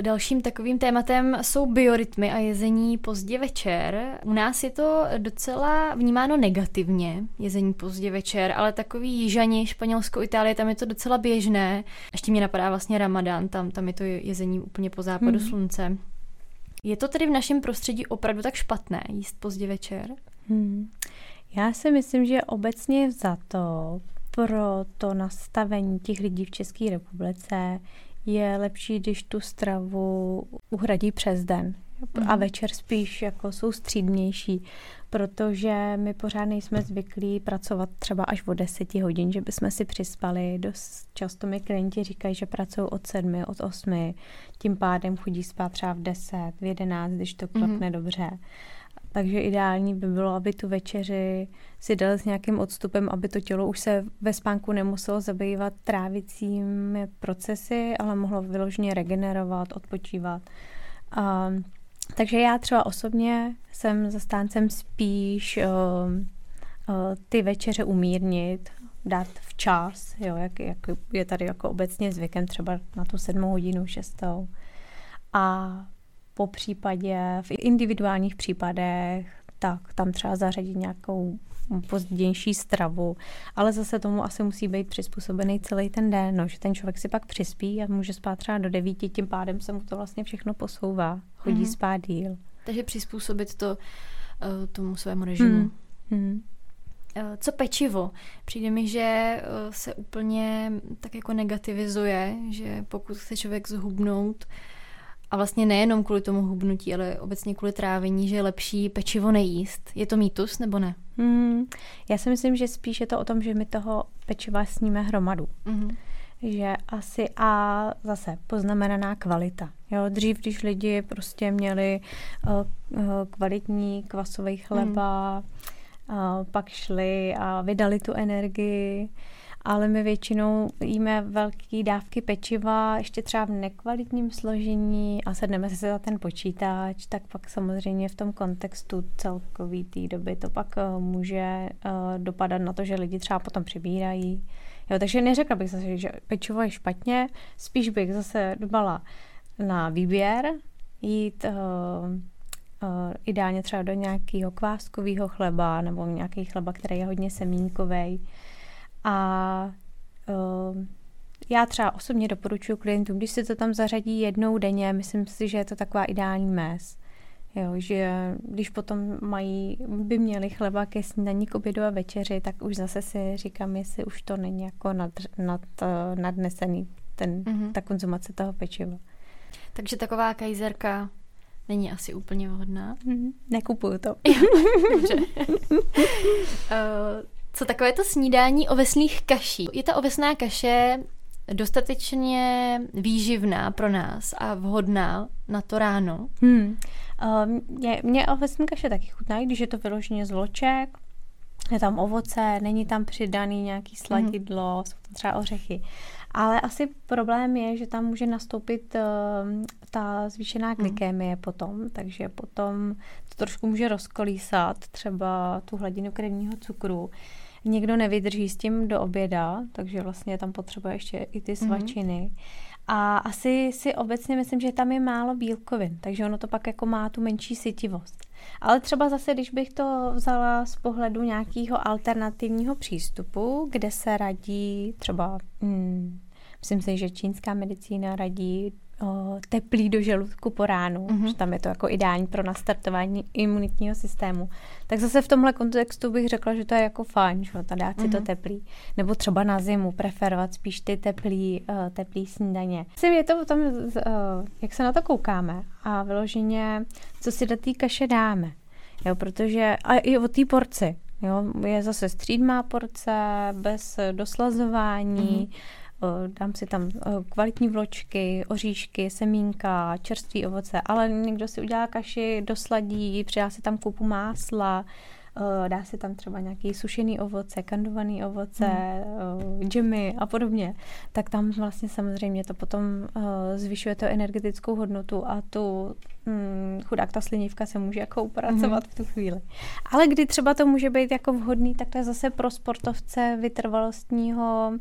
Speaker 1: Dalším takovým tématem jsou biorytmy a jezení pozdě večer. U nás je to docela vnímáno negativně, jezení pozdě večer, ale takový jižani, Španělsko, Itálie, tam je to docela běžné. Ještě mě napadá vlastně Ramadán, tam, tam je to jezení úplně po západu hmm. slunce. Je to tedy v našem prostředí opravdu tak špatné jíst pozdě večer? Hmm.
Speaker 2: Já si myslím, že obecně za to pro to nastavení těch lidí v České republice je lepší, když tu stravu uhradí přes den a mhm. večer spíš jako jsou střídnější, protože my pořád nejsme zvyklí pracovat třeba až o 10 hodin, že bychom si přispali. Dost často mi klienti říkají, že pracují od 7, od 8, tím pádem chodí spát třeba v 10, v 11, když to klapne mm-hmm. dobře. Takže ideální by bylo, aby tu večeři si dali s nějakým odstupem, aby to tělo už se ve spánku nemuselo zabývat trávicími procesy, ale mohlo vyloženě regenerovat, odpočívat. A, takže já třeba osobně jsem zastáncem spíš uh, uh, ty večeře umírnit, dát včas, jo, jak, jak je tady jako obecně zvykem třeba na tu sedmou hodinu, šestou. A po případě v individuálních případech, tak tam třeba zařadit nějakou pozdější stravu, ale zase tomu asi musí být přizpůsobený celý ten den, no, že ten člověk si pak přispí a může spát třeba do devíti, tím pádem se mu to vlastně všechno posouvá, chodí mm-hmm. spát díl.
Speaker 1: Takže přizpůsobit to uh, tomu svému režimu. Mm-hmm. Co pečivo? Přijde mi, že uh, se úplně tak jako negativizuje, že pokud chce člověk zhubnout, a vlastně nejenom kvůli tomu hubnutí, ale obecně kvůli trávení, že je lepší pečivo nejíst. Je to mýtus nebo ne?
Speaker 2: Mm, já si myslím, že spíš je to o tom, že my toho pečiva sníme hromadu. Mm. Že asi a zase poznamenaná kvalita. Jo, dřív, když lidi prostě měli uh, kvalitní kvasový chleba, mm. uh, pak šli a vydali tu energii, ale my většinou jíme velké dávky pečiva, ještě třeba v nekvalitním složení a sedneme si za ten počítač, tak pak samozřejmě v tom kontextu celkový té doby to pak uh, může uh, dopadat na to, že lidi třeba potom přibírají. Jo, takže neřekla bych zase, že pečivo je špatně, spíš bych zase dbala na výběr, jít uh, uh, ideálně třeba do nějakého kváskového chleba nebo nějaký chleba, který je hodně semínkový a uh, já třeba osobně doporučuji klientům, když si to tam zařadí jednou denně, myslím si, že je to taková ideální mez. Jo, že když potom mají, by měli chleba ke snídaní, k obědu a večeři, tak už zase si říkám, jestli už to není jako nad, nad, nadnesený ten, mm-hmm. ta konzumace toho pečiva.
Speaker 1: Takže taková kajzerka není asi úplně vhodná. Mm-hmm.
Speaker 2: Nekupuju to.
Speaker 1: dobře. uh, Co takové to snídání ovesných kaší? Je ta ovesná kaše dostatečně výživná pro nás a vhodná na to ráno? Hmm.
Speaker 2: Um, mě, mě ovesní kaše taky chutná, když je to vyloženě z loček, je tam ovoce, není tam přidaný nějaký sladidlo, mm. jsou tam třeba ořechy. Ale asi problém je, že tam může nastoupit uh, ta zvýšená glykémie mm. potom, takže potom to trošku může rozkolísat třeba tu hladinu krevního cukru. Někdo nevydrží s tím do oběda, takže vlastně tam potřebuje ještě i ty svačiny. Mm-hmm. A asi si obecně myslím, že tam je málo bílkovin, takže ono to pak jako má tu menší sytivost. Ale třeba zase, když bych to vzala z pohledu nějakého alternativního přístupu, kde se radí třeba, hmm, myslím si, že čínská medicína radí o, teplý do žaludku po ránu, mm-hmm. že tam je to jako ideální pro nastartování imunitního systému. Tak zase v tomhle kontextu bych řekla, že to je jako fajn, že ta dát si mm-hmm. to teplý. Nebo třeba na zimu preferovat spíš ty teplý, uh, teplý snídaně. Myslím, je to o tom, uh, jak se na to koukáme a vyloženě, co si do té kaše dáme. Jo, protože, a i o té porci. Jo, je zase střídmá porce, bez doslazování, mm-hmm dám si tam kvalitní vločky, oříšky, semínka, čerství ovoce, ale někdo si udělá kaši, dosladí, přidá si tam kupu másla, Eh, dá se tam třeba nějaký sušený ovoce, kandovaný ovoce, mm. džemy a podobně, tak tam vlastně samozřejmě to potom eh, zvyšuje to energetickou hodnotu a tu hm, chudák ta slinivka se může jako upracovat mm. v tu chvíli. Ale kdy třeba to může být jako vhodný, tak to je zase pro sportovce vytrvalostního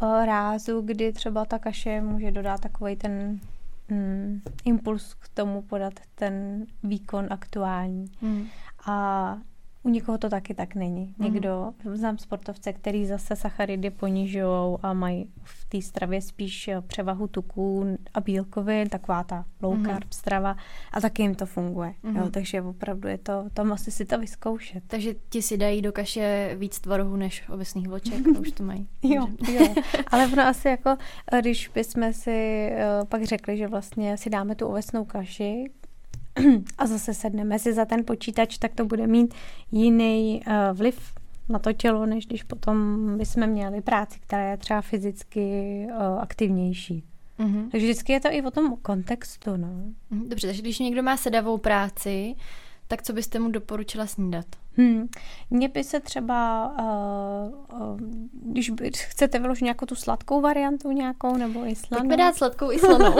Speaker 2: rázu, kdy třeba ta kaše může dodat takový ten mm, impuls k tomu podat ten výkon aktuální. Mm. A u někoho to taky tak není. Mhm. Někdo, mm. znám sportovce, který zase sacharidy ponižují a mají v té stravě spíš eh, převahu tuků a bílkovin, taková ta low mm. carb strava a taky jim to funguje. Mm. Jo, takže opravdu je to, tam asi si to vyzkoušet.
Speaker 1: Takže ti si dají do kaše víc tvarohu než obecných vloček, to už to mají.
Speaker 2: jo, jo, ale ono asi jako, eh, když bychom si uh, pak řekli, že vlastně si dáme tu ovesnou kaši, a zase sedneme si za ten počítač, tak to bude mít jiný uh, vliv na to tělo, než když potom bychom měli práci, která je třeba fyzicky uh, aktivnější. Mm-hmm. Takže vždycky je to i o tom kontextu. No.
Speaker 1: Mhm, dobře, takže když někdo má sedavou práci, tak co byste mu doporučila snídat?
Speaker 2: Hmm. Mně by se třeba, uh, uh, když by, chcete vyložit nějakou tu sladkou variantu nějakou, nebo i slanou.
Speaker 1: Pojďme dát sladkou i slanou.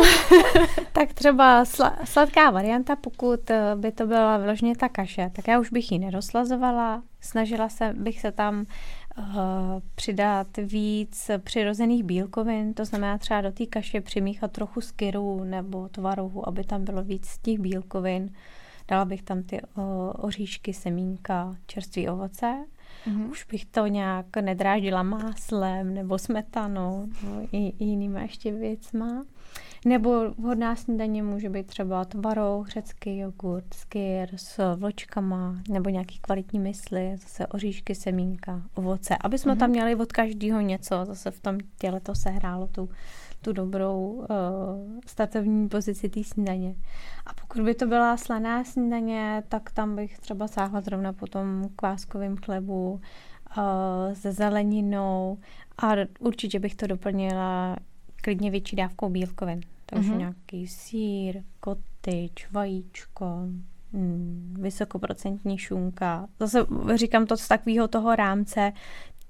Speaker 2: tak třeba sla, sladká varianta, pokud eh, by to byla vyloženě ta kaše, tak já už bych ji nedoslazovala. Snažila se, bych se tam uh, přidat víc přirozených bílkovin, to znamená třeba do té kaše přimíchat trochu skyru nebo tvarohu, aby tam bylo víc těch bílkovin. Dala bych tam ty o, oříšky, semínka, čerství ovoce. Mm-hmm. Už bych to nějak nedráždila máslem nebo smetanou nebo i, i jinýma ještě věcma. Nebo vhodná snídaně může být třeba tvarou, řecký jogurt, skyr s vločkama nebo nějaký kvalitní mysli, zase oříšky, semínka, ovoce. Aby jsme mm-hmm. tam měli od každého něco, zase v tom těle to sehrálo tu tu dobrou uh, startovní pozici té snídaně. A pokud by to byla slaná snídaně, tak tam bych třeba sáhla zrovna po tom kváskovém chlebu uh, se zeleninou a určitě bych to doplnila klidně větší dávkou bílkovin. Takže mm-hmm. nějaký sír, kotyč, vajíčko, mm, vysokoprocentní šunka. Zase říkám to z takového toho rámce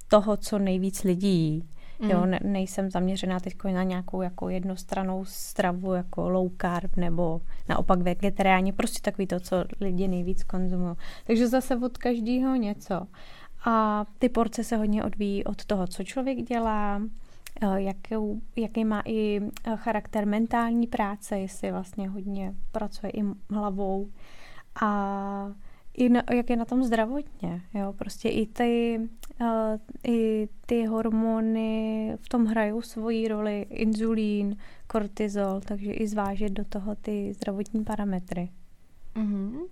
Speaker 2: toho, co nejvíc lidí Mm. Jo, ne, nejsem zaměřená teď na nějakou jako jednostranou stravu, jako low carb nebo naopak vegetariáni, prostě takový to, co lidi nejvíc konzumují. Takže zase od každého něco. A ty porce se hodně odvíjí od toho, co člověk dělá, eh, jakou, jaký má i eh, charakter mentální práce, jestli vlastně hodně pracuje i hlavou. A i na, jak je na tom zdravotně, jo, prostě i ty, uh, i ty hormony v tom hrajou svoji roli, inzulín, kortizol, takže i zvážit do toho ty zdravotní parametry. Mm-hmm.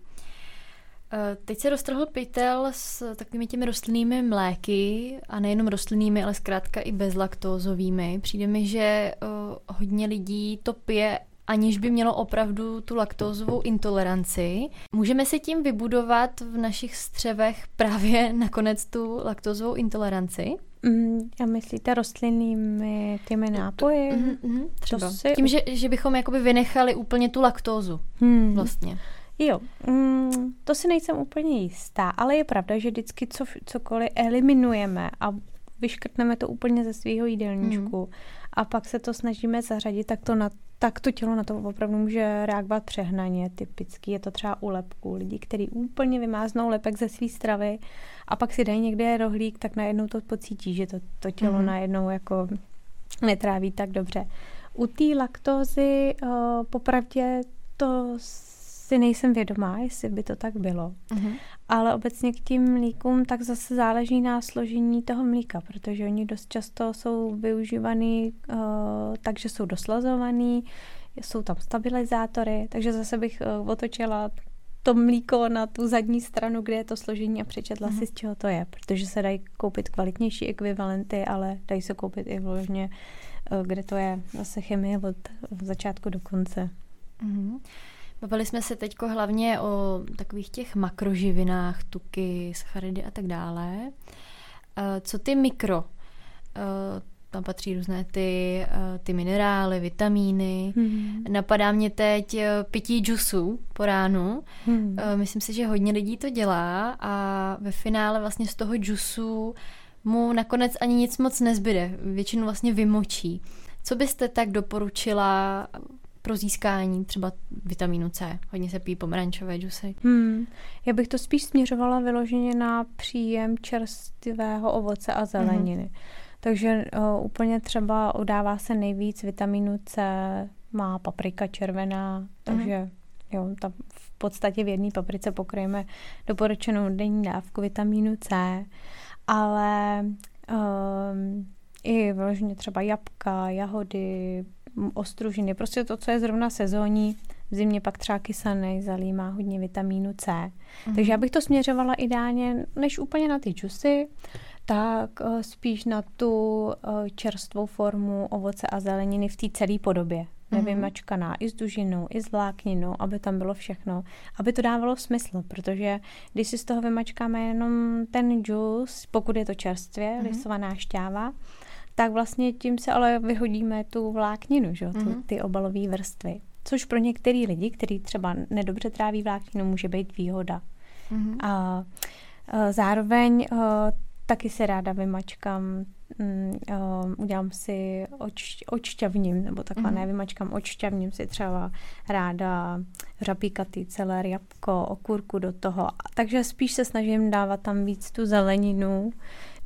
Speaker 1: Teď se roztrhl pytel s takovými těmi rostlinnými mléky a nejenom rostlinnými, ale zkrátka i bezlaktózovými. Přijde mi, že uh, hodně lidí to pije aniž by mělo opravdu tu laktózovou intoleranci. Můžeme si tím vybudovat v našich střevech právě nakonec tu laktózovou intoleranci?
Speaker 2: Mm, a myslíte rostlinnými těmi nápoji? Mm, mm,
Speaker 1: třeba. Si... Tím, že, že bychom jakoby vynechali úplně tu laktózu hmm. vlastně.
Speaker 2: Jo, mm, to si nejsem úplně jistá, ale je pravda, že vždycky co, cokoliv eliminujeme a vyškrtneme to úplně ze svého jídelníčku hmm. A pak se to snažíme zařadit, tak to na tak to tělo na to opravdu může reagovat přehnaně. Typicky je to třeba u lepků. Lidi, kteří úplně vymáznou lepek ze své stravy a pak si dají někde rohlík, tak najednou to pocítí, že to, to tělo mm-hmm. najednou jako netráví tak dobře. U té laktózy uh, popravdě to si nejsem vědomá, jestli by to tak bylo. Mm-hmm. Ale obecně k tím mlíkům tak zase záleží na složení toho mlíka, protože oni dost často jsou využívaný uh, takže jsou doslazovaný, jsou tam stabilizátory, takže zase bych uh, otočila to mlíko na tu zadní stranu, kde je to složení a přečetla mm-hmm. si, z čeho to je, protože se dají koupit kvalitnější ekvivalenty, ale dají se koupit i vložně, uh, kde to je zase chemie od začátku do konce. Mm-hmm.
Speaker 1: Bavili jsme se teď hlavně o takových těch makroživinách, tuky, sacharidy a tak dále. Eh, co ty mikro? Eh, tam patří různé ty, eh, ty minerály, vitamíny. Hmm. Napadá mě teď pití džusu po ránu. Hmm. Myslím si, že hodně lidí to dělá a ve finále vlastně z toho džusu mu nakonec ani nic moc nezbyde. Většinu vlastně vymočí. Co byste tak doporučila pro získání třeba vitamínu C. Hodně se pí pomerančové džusy.
Speaker 2: Hmm. Já bych to spíš směřovala vyloženě na příjem čerstvého ovoce a zeleniny. Mm-hmm. Takže uh, úplně třeba udává se nejvíc vitamínu C, má paprika červená, takže mm-hmm. jo, tam v podstatě v jedné paprice pokryjeme doporučenou denní dávku vitamínu C, ale um, i vyloženě třeba jabka, jahody, ostružiny, prostě to, co je zrovna sezónní, v zimě pak třeba kysaný zalí má hodně vitamínu C. Mm-hmm. Takže já bych to směřovala ideálně, než úplně na ty džusy, tak uh, spíš na tu uh, čerstvou formu ovoce a zeleniny v té celé podobě. Mm-hmm. Nevymačkaná i s dužinou, i s vlákninou, aby tam bylo všechno. Aby to dávalo smysl, protože když si z toho vymačkáme jenom ten džus, pokud je to čerstvě, mm-hmm. lisovaná šťáva, tak vlastně tím se ale vyhodíme tu vlákninu, že? Mm-hmm. ty obalové vrstvy. Což pro některý lidi, kteří třeba nedobře tráví vlákninu, může být výhoda. Mm-hmm. A, a zároveň a, taky se ráda vymačkám, mm, a, udělám si oč, očťavním, nebo takhle mm-hmm. ne, vymačkám očťavním si třeba ráda řapíkatý celer, jabko, okurku do toho. Takže spíš se snažím dávat tam víc tu zeleninu,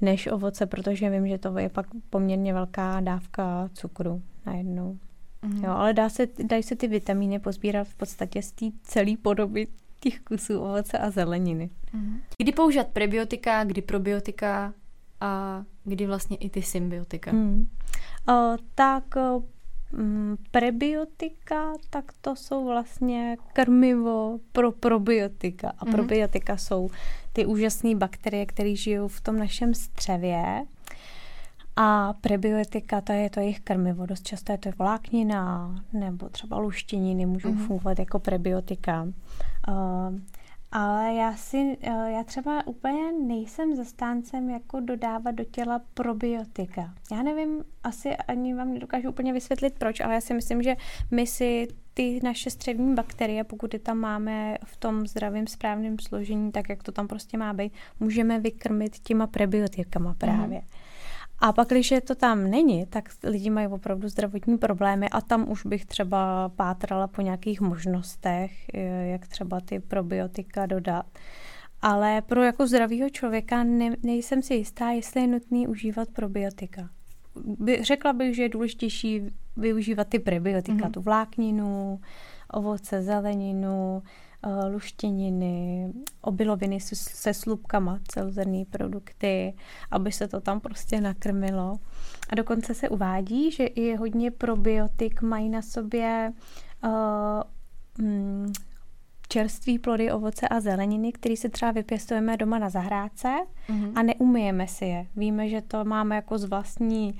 Speaker 2: než ovoce, protože vím, že to je pak poměrně velká dávka cukru najednou. Mm. Jo, ale dá se, dají se ty vitamíny pozbírat v podstatě z té celé podoby těch kusů ovoce a zeleniny.
Speaker 1: Mm. Kdy používat prebiotika, kdy probiotika a kdy vlastně i ty symbiotika? Mm.
Speaker 2: O, tak prebiotika, tak to jsou vlastně krmivo pro probiotika. A mm. probiotika jsou ty úžasné bakterie, které žijou v tom našem střevě. A prebiotika, to je to jejich krmivo. Dost často je to vláknina nebo třeba luštěniny můžou mm-hmm. fungovat jako prebiotika. Uh, ale já si, eh, já třeba úplně nejsem zastáncem jako dodávat do těla probiotika. Já nevím, asi ani vám nedokážu úplně vysvětlit proč, ale já si myslím, že my si ty naše střevní bakterie, pokud je tam máme v tom zdravém správném složení, tak jak to tam prostě má být, můžeme vykrmit těma prebiotikama právě. Mm. A pak, když to tam není, tak lidi mají opravdu zdravotní problémy a tam už bych třeba pátrala po nějakých možnostech, jak třeba ty probiotika dodat. Ale pro jako zdravého člověka ne, nejsem si jistá, jestli je nutný užívat probiotika. By, řekla bych, že je důležitější využívat ty prebiotika, mm-hmm. tu vlákninu, ovoce, zeleninu, Eh, luštěniny, obiloviny se slupkama, celozrnné produkty, aby se to tam prostě nakrmilo. A dokonce se uvádí, že i hodně probiotik mají na sobě uh, mm, čerství plody, ovoce a zeleniny, které si třeba vypěstujeme doma na zahrádce mm-hmm. a neumyjeme si je. Víme, že to máme jako z vlastní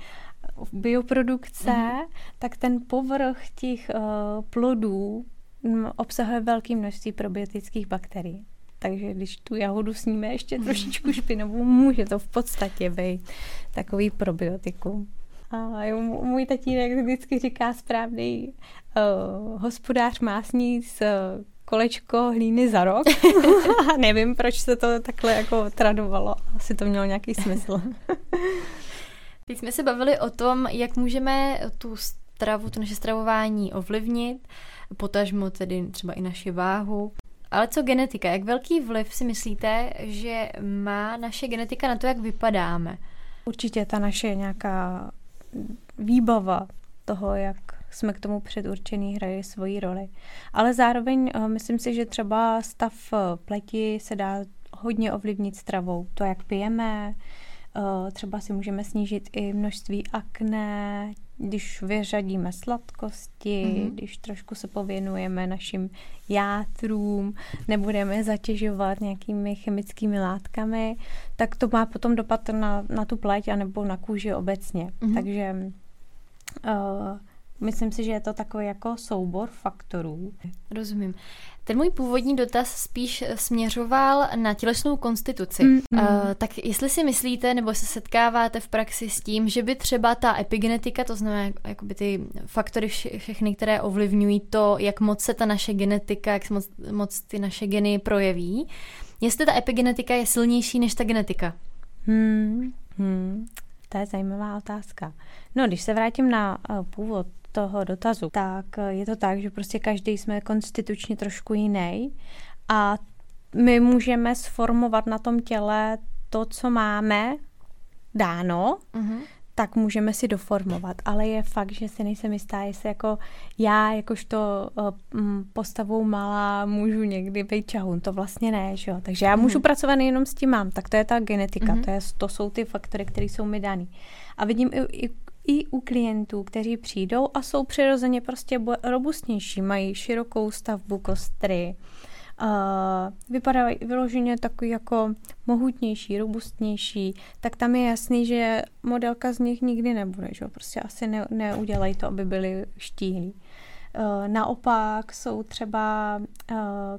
Speaker 2: bioprodukce, mm-hmm. tak ten povrch těch uh, plodů obsahuje velké množství probiotických bakterií. Takže když tu jahodu sníme ještě mhm. trošičku špinovou, může to v podstatě být takový probiotikum. A můj tatínek vždycky říká správný uh, hospodář má sníst uh, kolečko hlíny za rok. A nevím, proč se to takhle jako tradovalo. Asi to mělo nějaký smysl.
Speaker 1: Teď jsme se bavili o tom, jak můžeme tu stravu, to naše stravování ovlivnit potažmo tedy třeba i naši váhu. Ale co genetika? Jak velký vliv si myslíte, že má naše genetika na to, jak vypadáme?
Speaker 2: Určitě ta naše nějaká výbava toho, jak jsme k tomu předurčený, hraje svoji roli. Ale zároveň uh, myslím si, že třeba stav eh, pleti se dá hodně ovlivnit stravou. To, jak pijeme, uh, třeba si můžeme snížit i množství akné, když vyřadíme sladkosti, mm-hmm. když trošku se pověnujeme našim játrům, nebudeme zatěžovat nějakými chemickými látkami, tak to má potom dopad na, na tu pleť anebo na kůži obecně. Mm-hmm. Takže uh, myslím si, že je to takový jako soubor faktorů.
Speaker 1: Rozumím. Ten můj původní dotaz spíš směřoval na tělesnou konstituci. Mm, mm. Uh, tak jestli si myslíte, nebo se setkáváte v praxi s tím, že by třeba ta epigenetika, to znamená jakoby ty faktory všechny, které ovlivňují to, jak moc se ta naše genetika, jak moc, moc ty naše geny projeví, jestli ta epigenetika je silnější než ta genetika?
Speaker 2: Hmm, hmm. To je zajímavá otázka. No, když se vrátím na uh, původ toho dotazu, tak eh, je to tak, že prostě každý jsme konstitučně trošku jiný a my můžeme sformovat na tom těle to, co máme dáno, uh-huh. tak můžeme si doformovat. Ale je fakt, že si nejsem jistá, jestli jako já, jakožto uh, postavou malá, můžu někdy být čahun. To vlastně ne, že jo. Takže já můžu uh-huh. pracovat jenom s tím mám. Tak to je ta genetika, uh-huh. to, je, to jsou ty faktory, které jsou mi daný. A vidím i, i i u klientů, kteří přijdou a jsou přirozeně prostě robustnější, mají širokou stavbu kostry, uh, vypadají vyloženě takový jako mohutnější, robustnější, tak tam je jasný, že modelka z nich nikdy nebude, že prostě asi ne, neudělají to, aby byli štíhlí. Uh, naopak jsou třeba uh,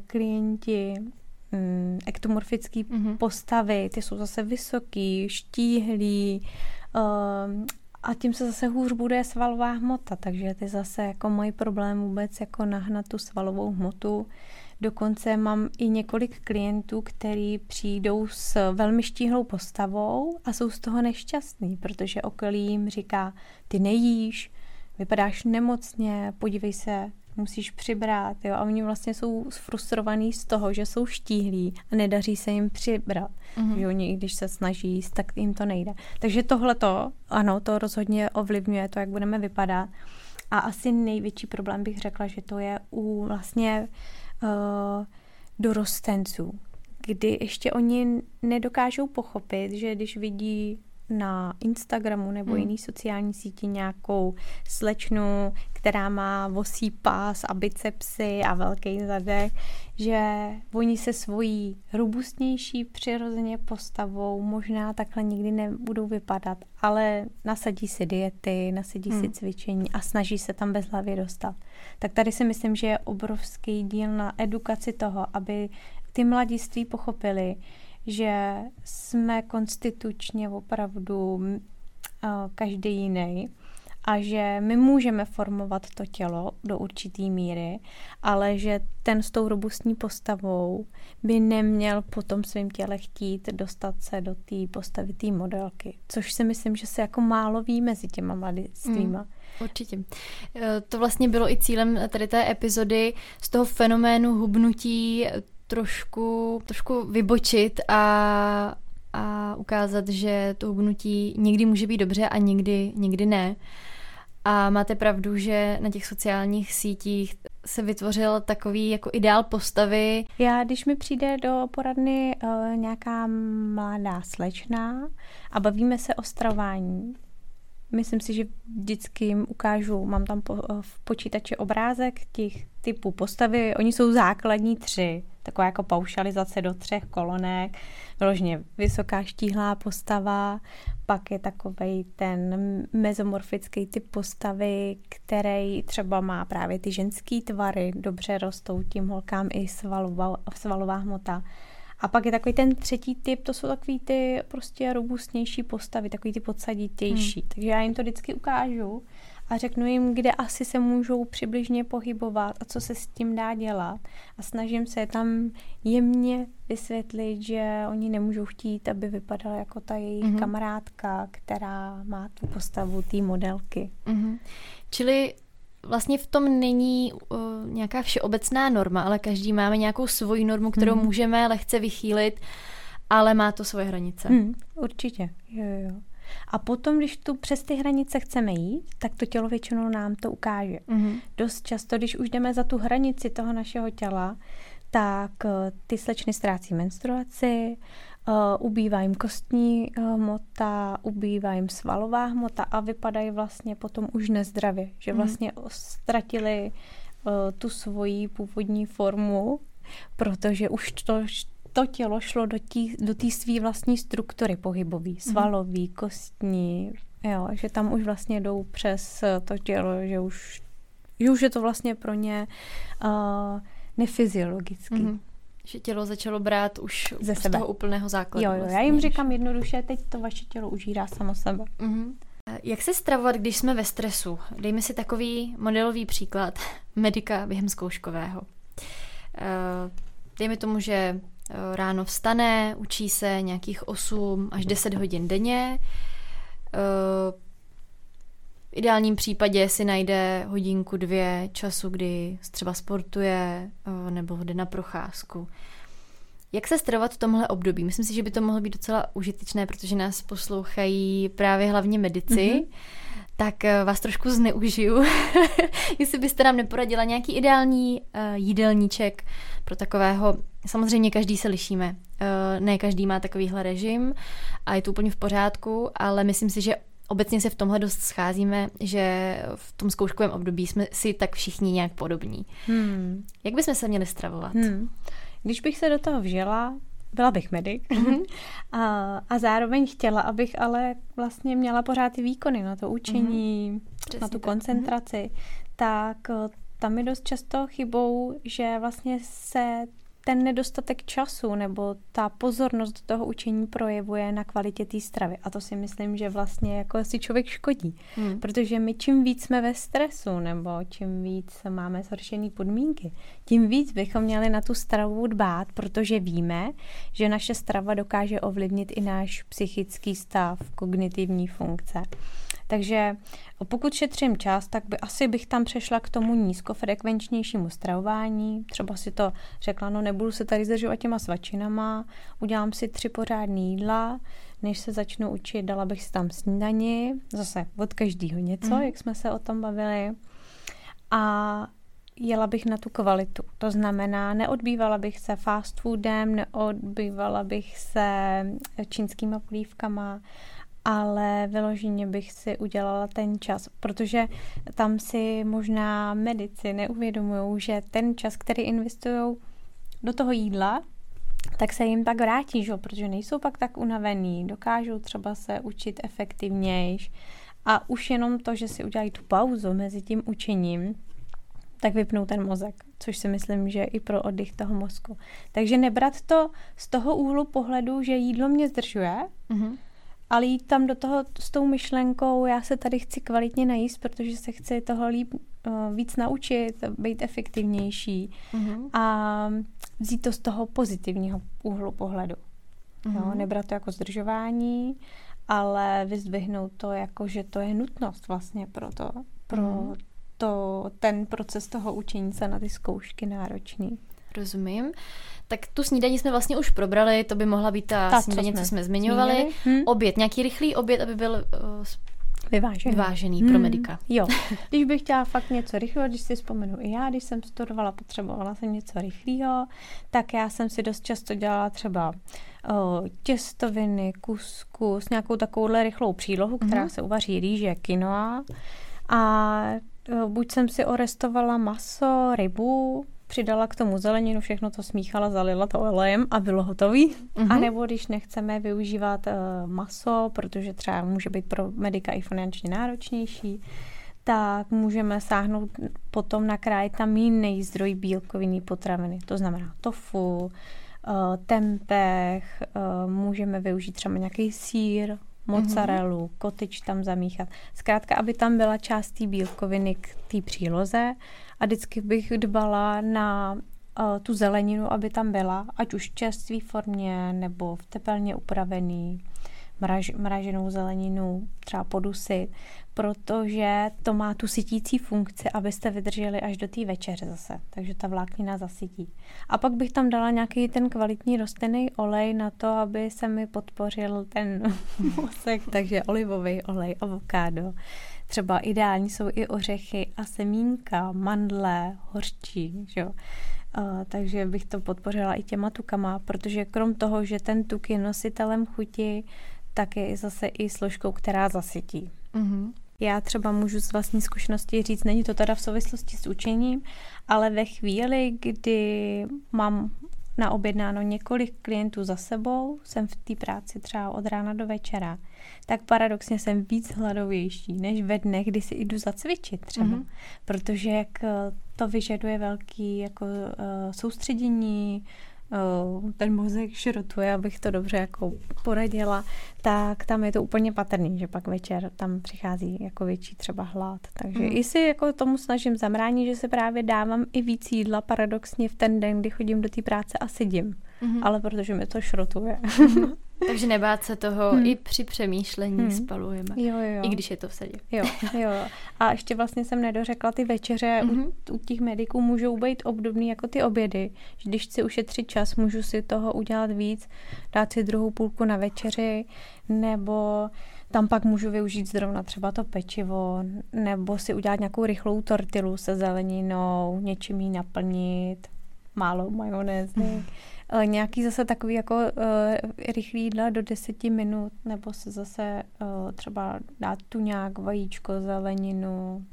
Speaker 2: klienti um, ektomorfické mm-hmm. postavy, ty jsou zase vysoký, štíhlí, uh, a tím se zase hůř bude svalová hmota, takže ty zase jako můj problém vůbec jako nahnat tu svalovou hmotu. Dokonce mám i několik klientů, kteří přijdou s velmi štíhlou postavou a jsou z toho nešťastní, protože okolí jim říká, ty nejíš, vypadáš nemocně, podívej se, musíš přibrat, jo, a oni vlastně jsou frustrovaní z toho, že jsou štíhlí a nedaří se jim přibrat, mm-hmm. že oni, když se snaží jíst, tak jim to nejde. Takže tohle to, ano, to rozhodně ovlivňuje to, jak budeme vypadat. A asi největší problém bych řekla, že to je u vlastně uh, dorostenců, kdy ještě oni nedokážou pochopit, že když vidí na Instagramu nebo hmm. jiný sociální síti nějakou slečnu, která má vosí pás a bicepsy a velký zadek, že oni se svojí robustnější přirozeně postavou možná takhle nikdy nebudou vypadat, ale nasadí si diety, nasadí hmm. si cvičení a snaží se tam bez hlavy dostat. Tak tady si myslím, že je obrovský díl na edukaci toho, aby ty mladiství pochopili, že jsme konstitučně opravdu uh, každý jiný a že my můžeme formovat to tělo do určitý míry, ale že ten s tou robustní postavou by neměl po tom svém těle chtít dostat se do té postavy té modelky, což si myslím, že se jako málo ví mezi těma mladistvíma. Mm.
Speaker 1: Určitě. E, to vlastně bylo i cílem tady té epizody z toho fenoménu hubnutí trošku, trošku vybočit a, a ukázat, že to hubnutí někdy může být dobře a někdy, někdy ne. A máte pravdu, že na těch sociálních sítích se vytvořil takový jako ideál postavy.
Speaker 2: Já, když mi přijde do poradny uh, nějaká mladá slečna a bavíme se o stravání, myslím si, že vždycky jim ukážu, mám tam po, v počítači obrázek těch typů postavy, oni jsou základní tři taková jako paušalizace do třech kolonek, vyloženě vysoká štíhlá postava, pak je takový ten mezomorfický typ postavy, který třeba má právě ty ženský tvary, dobře rostou tím holkám i svalová, svalová hmota. A pak je takový ten třetí typ, to jsou takový ty prostě robustnější postavy, takový ty podsaditější. Hmm. Takže já jim to vždycky ukážu a řeknu jim, kde asi se můžou přibližně pohybovat a co se s tím dá dělat. A snažím se tam jemně vysvětlit, že oni nemůžou chtít, aby vypadala jako ta jejich mm-hmm. kamarádka, která má tu postavu té modelky.
Speaker 1: Mm-hmm. Čili vlastně v tom není uh, nějaká všeobecná norma, ale každý máme nějakou svoji normu, kterou mm. můžeme lehce vychýlit, ale má to svoje hranice.
Speaker 2: Mm, určitě, jo, jo. A potom, když tu přes ty hranice chceme jít, tak to tělo většinou nám to ukáže. Mm-hmm. Dost často, když už jdeme za tu hranici toho našeho těla, tak uh, ty slečny ztrácí menstruaci, uh, ubývá jim kostní uh, hmota, ubývá jim svalová hmota a vypadají vlastně potom už nezdravě, že mm-hmm. vlastně ztratili uh, tu svoji původní formu, protože už to to tělo šlo do té do své vlastní struktury pohybový, mhm. svalový, kostní, Jo, že tam už vlastně jdou přes to tělo, že už, že už je to vlastně pro ně uh, nefyziologický. Mm-hmm.
Speaker 1: Že tělo začalo brát už Ze z sebe. toho úplného základu.
Speaker 2: Jo, jo, vlastně. já jim říkám jednoduše, teď to vaše tělo užírá samo sebe. Mm-hmm.
Speaker 1: Jak se stravovat, když jsme ve stresu? Dejme si takový modelový příklad medika během zkouškového. Eh, dejme tomu, že eh, ráno vstane, učí se nějakých 8 až 10 hodin denně. Eh, v ideálním případě si najde hodinku, dvě času, kdy třeba sportuje nebo jde na procházku. Jak se stravovat v tomhle období? Myslím si, že by to mohlo být docela užitečné, protože nás poslouchají právě hlavně medici. Mm-hmm. Tak eh, vás trošku zneužiju. Jestli byste nám neporadila nějaký ideální jídelníček pro takového. Samozřejmě každý se lišíme. Uh, ne každý má takovýhle režim a je to úplně v pořádku, ale myslím si, že obecně se v tomhle dost scházíme, že v tom zkouškovém období jsme si tak všichni nějak podobní. Hmm. Jak bychom se měli stravovat? Hmm.
Speaker 2: Když bych se do toho vžila, byla bych medic mm-hmm. a, a zároveň chtěla, abych ale vlastně měla pořád ty výkony na to učení, mm-hmm. na tu tak. koncentraci, tak eh, tam je dost často chybou, že vlastně se ten nedostatek času nebo ta pozornost do toho učení projevuje na kvalitě té stravy. A to si myslím, že vlastně jako si člověk škodí. Hmm. Protože my čím víc jsme ve stresu nebo čím víc máme zhoršené podmínky, tím víc bychom měli na tu stravu dbát, protože víme, že naše strava dokáže ovlivnit i náš psychický stav, kognitivní funkce. Takže pokud šetřím čas, tak by asi bych tam přešla k tomu nízkofrekvenčnějšímu stravování. Třeba si to řekla, no nebudu se tady zdržovat těma svačinama, udělám si tři pořádné jídla, než se začnu učit, dala bych si tam snídani, zase od každého něco, mm. jak jsme se o tom bavili. A jela bych na tu kvalitu. To znamená, neodbývala bych se fast foodem, neodbývala bych se čínskýma polívkama, ale vyloženě bych si udělala ten čas, protože tam si možná medici neuvědomují, že ten čas, který investují do toho jídla, tak se jim tak vrátí, že? protože nejsou pak tak unavený, dokážou třeba se učit efektivnějš a už jenom to, že si udělají tu pauzu mezi tím učením, tak vypnou ten mozek, což si myslím, že i pro oddych toho mozku. Takže nebrat to z toho úhlu pohledu, že jídlo mě zdržuje, mm-hmm ale jít tam do toho s tou myšlenkou, já se tady chci kvalitně najíst, protože se chci toho líp uh, víc naučit, být efektivnější mm-hmm. a vzít to z toho pozitivního úhlu pohledu. Mm-hmm. Jo, nebrat to jako zdržování, ale vyzdvihnout to jako, že to je nutnost vlastně pro to, pro mm-hmm. to, ten proces toho učení se na ty zkoušky náročný.
Speaker 1: Rozumím. Tak tu snídaní jsme vlastně už probrali, to by mohla být ta, ta snídaně, co jsme, co jsme zmiňovali. Hmm. Oběd, nějaký rychlý oběd, aby byl uh,
Speaker 2: Vyvážený.
Speaker 1: Vyvážený hmm. pro medika.
Speaker 2: Jo. Když bych chtěla fakt něco rychlého, když si vzpomenu i já, když jsem studovala, potřebovala jsem něco rychlého, tak já jsem si dost často dělala třeba o, těstoviny, kuskus, nějakou takovouhle rychlou přílohu, která hmm. se uvaří rýže, kinoa. A o, buď jsem si orestovala maso, rybu, přidala k tomu zeleninu, všechno to smíchala, zalila to olejem a bylo hotový. Mm-hmm. A nebo když nechceme využívat uh, maso, protože třeba může být pro medika i finančně náročnější, tak můžeme sáhnout potom na kraj tam jiný zdroj bílkoviny potraviny. To znamená tofu, uh, tempeh, uh, můžeme využít třeba nějaký sír, mozzarellu, mm-hmm. kotyč tam zamíchat. Zkrátka, aby tam byla část té bílkoviny k té příloze a vždycky bych dbala na uh, tu zeleninu, aby tam byla, ať už v čerstvé formě nebo v tepelně upravený mraž, mraženou zeleninu, třeba podusit, protože to má tu sytící funkci, abyste vydrželi až do té večeře zase. Takže ta vláknina zasytí. A pak bych tam dala nějaký ten kvalitní rostlinný olej na to, aby se mi podpořil ten mozek. Takže olivový olej, avokádo. Třeba ideální jsou i ořechy a semínka, mandle, hořčí, že jo. Uh, takže bych to podpořila i těma tukama, protože krom toho, že ten tuk je nositelem chuti, tak je zase i složkou, která zasytí. Mm-hmm. Já třeba můžu z vlastní zkušenosti říct, není to teda v souvislosti s učením, ale ve chvíli, kdy mám naobjednáno několik klientů za sebou, jsem v té práci třeba od rána do večera, tak paradoxně jsem víc hladovější, než ve dnech, kdy si jdu zacvičit třeba. Mm-hmm. Protože jak to vyžaduje velký jako uh, soustředění, uh, ten mozek šrotuje, abych to dobře jako poradila, tak tam je to úplně patrný, že pak večer tam přichází jako větší třeba hlad. Takže mm. i si jako tomu snažím zamránit, že se právě dávám i víc jídla paradoxně v ten den, kdy chodím do té práce a sedím. Mm. Ale protože mi to šrotuje. Mm.
Speaker 1: Takže nebát se toho hmm. i při přemýšlení hmm. spalujeme. Jo, jo. I když je to v sedě.
Speaker 2: Jo, jo. A ještě vlastně jsem nedořekla, ty večeře mm-hmm. u, mhm. u těch mediků můžou být obdobný jako ty obědy. Když chci ušetřit čas, můžu si toho udělat víc, dát si druhou půlku na večeři, nebo tam pak můžu využít zrovna třeba to pečivo, nebo si udělat nějakou rychlou tortilu se zeleninou, něčím ji naplnit, málo majonézy. Mm ale nějaký zase takový jako uh, rychlý jídla do deseti minut, nebo se zase uh, třeba dát tu nějak vajíčko, zeleninu,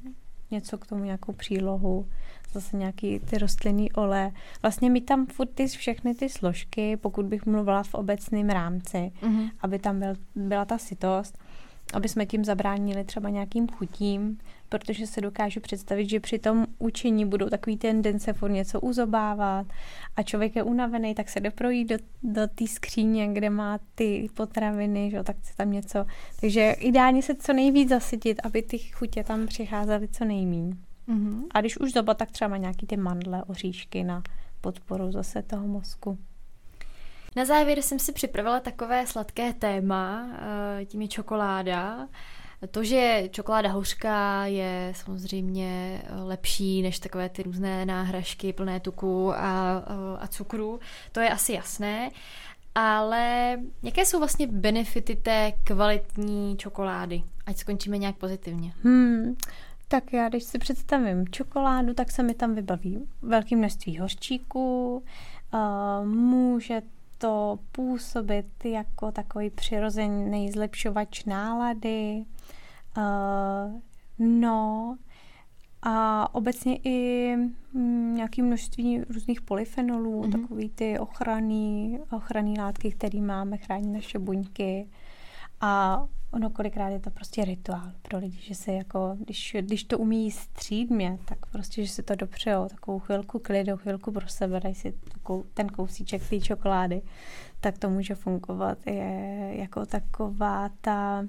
Speaker 2: něco k tomu, nějakou přílohu, zase nějaký ty rostlinný ole. Vlastně mi tam furt ty, všechny ty složky, pokud bych mluvila v obecném rámci, mm-hmm. aby tam byl, byla ta sytost, aby jsme tím zabránili třeba nějakým chutím, protože se dokážu představit, že při tom učení budou takový tendence furt něco uzobávat a člověk je unavený, tak se jde projít do, do té skříně, kde má ty potraviny, že, tak se tam něco. Takže ideálně se co nejvíc zasytit, aby ty chutě tam přicházely co nejmíň. Mm-hmm. A když už zoba, tak třeba má nějaký ty mandle, oříšky na podporu zase toho mozku.
Speaker 1: Na závěr jsem si připravila takové sladké téma, eh, tím je čokoláda. To, že čokoláda hořká je samozřejmě lepší než takové ty různé náhražky plné tuku a, a cukru, to je asi jasné. Ale jaké jsou vlastně benefity té kvalitní čokolády? Ať skončíme nějak pozitivně.
Speaker 2: Hmm, tak já, když si představím čokoládu, tak se mi tam vybaví velké množství hořčíků, uh, může to působit jako takový přirozený zlepšovač nálady, uh, no a obecně i mm, nějaké množství různých polyfenolů, mm-hmm. takový ty ochranný, ochranný látky, které máme, chrání naše buňky. A ono kolikrát je to prostě rituál pro lidi, že se jako, když, když to umí střídmě, tak prostě, že si to dopřejou, takovou chvilku klidu, chvilku pro sebe, dají si ten kousíček té čokolády, tak to může fungovat. Je jako taková ta,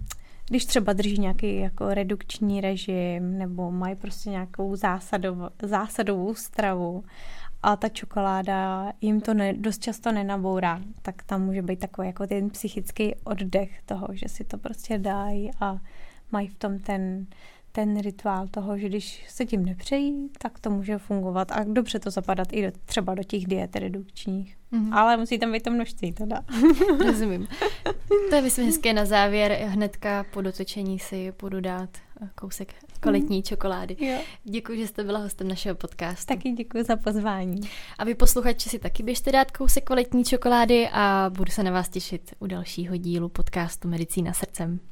Speaker 2: když třeba drží nějaký jako redukční režim nebo mají prostě nějakou zásadov, zásadovou stravu a ta čokoláda jim to ne, dost často nenabourá, tak tam může být takový jako ten psychický oddech toho, že si to prostě dají a mají v tom ten, ten rituál toho, že když se tím nepřejí, tak to může fungovat a dobře to zapadat i do, třeba do těch diet redukčních. Mm-hmm. Ale musí tam být to množství teda.
Speaker 1: Rozumím. To je myslím hezké na závěr. Hnedka po dotočení si půjdu dát kousek kvalitní mm. čokolády. Jo. Děkuji, že jste byla hostem našeho podcastu.
Speaker 2: Taky děkuji za pozvání.
Speaker 1: A vy posluchači si taky běžte dát kousek kvalitní čokolády a budu se na vás těšit u dalšího dílu podcastu Medicína srdcem.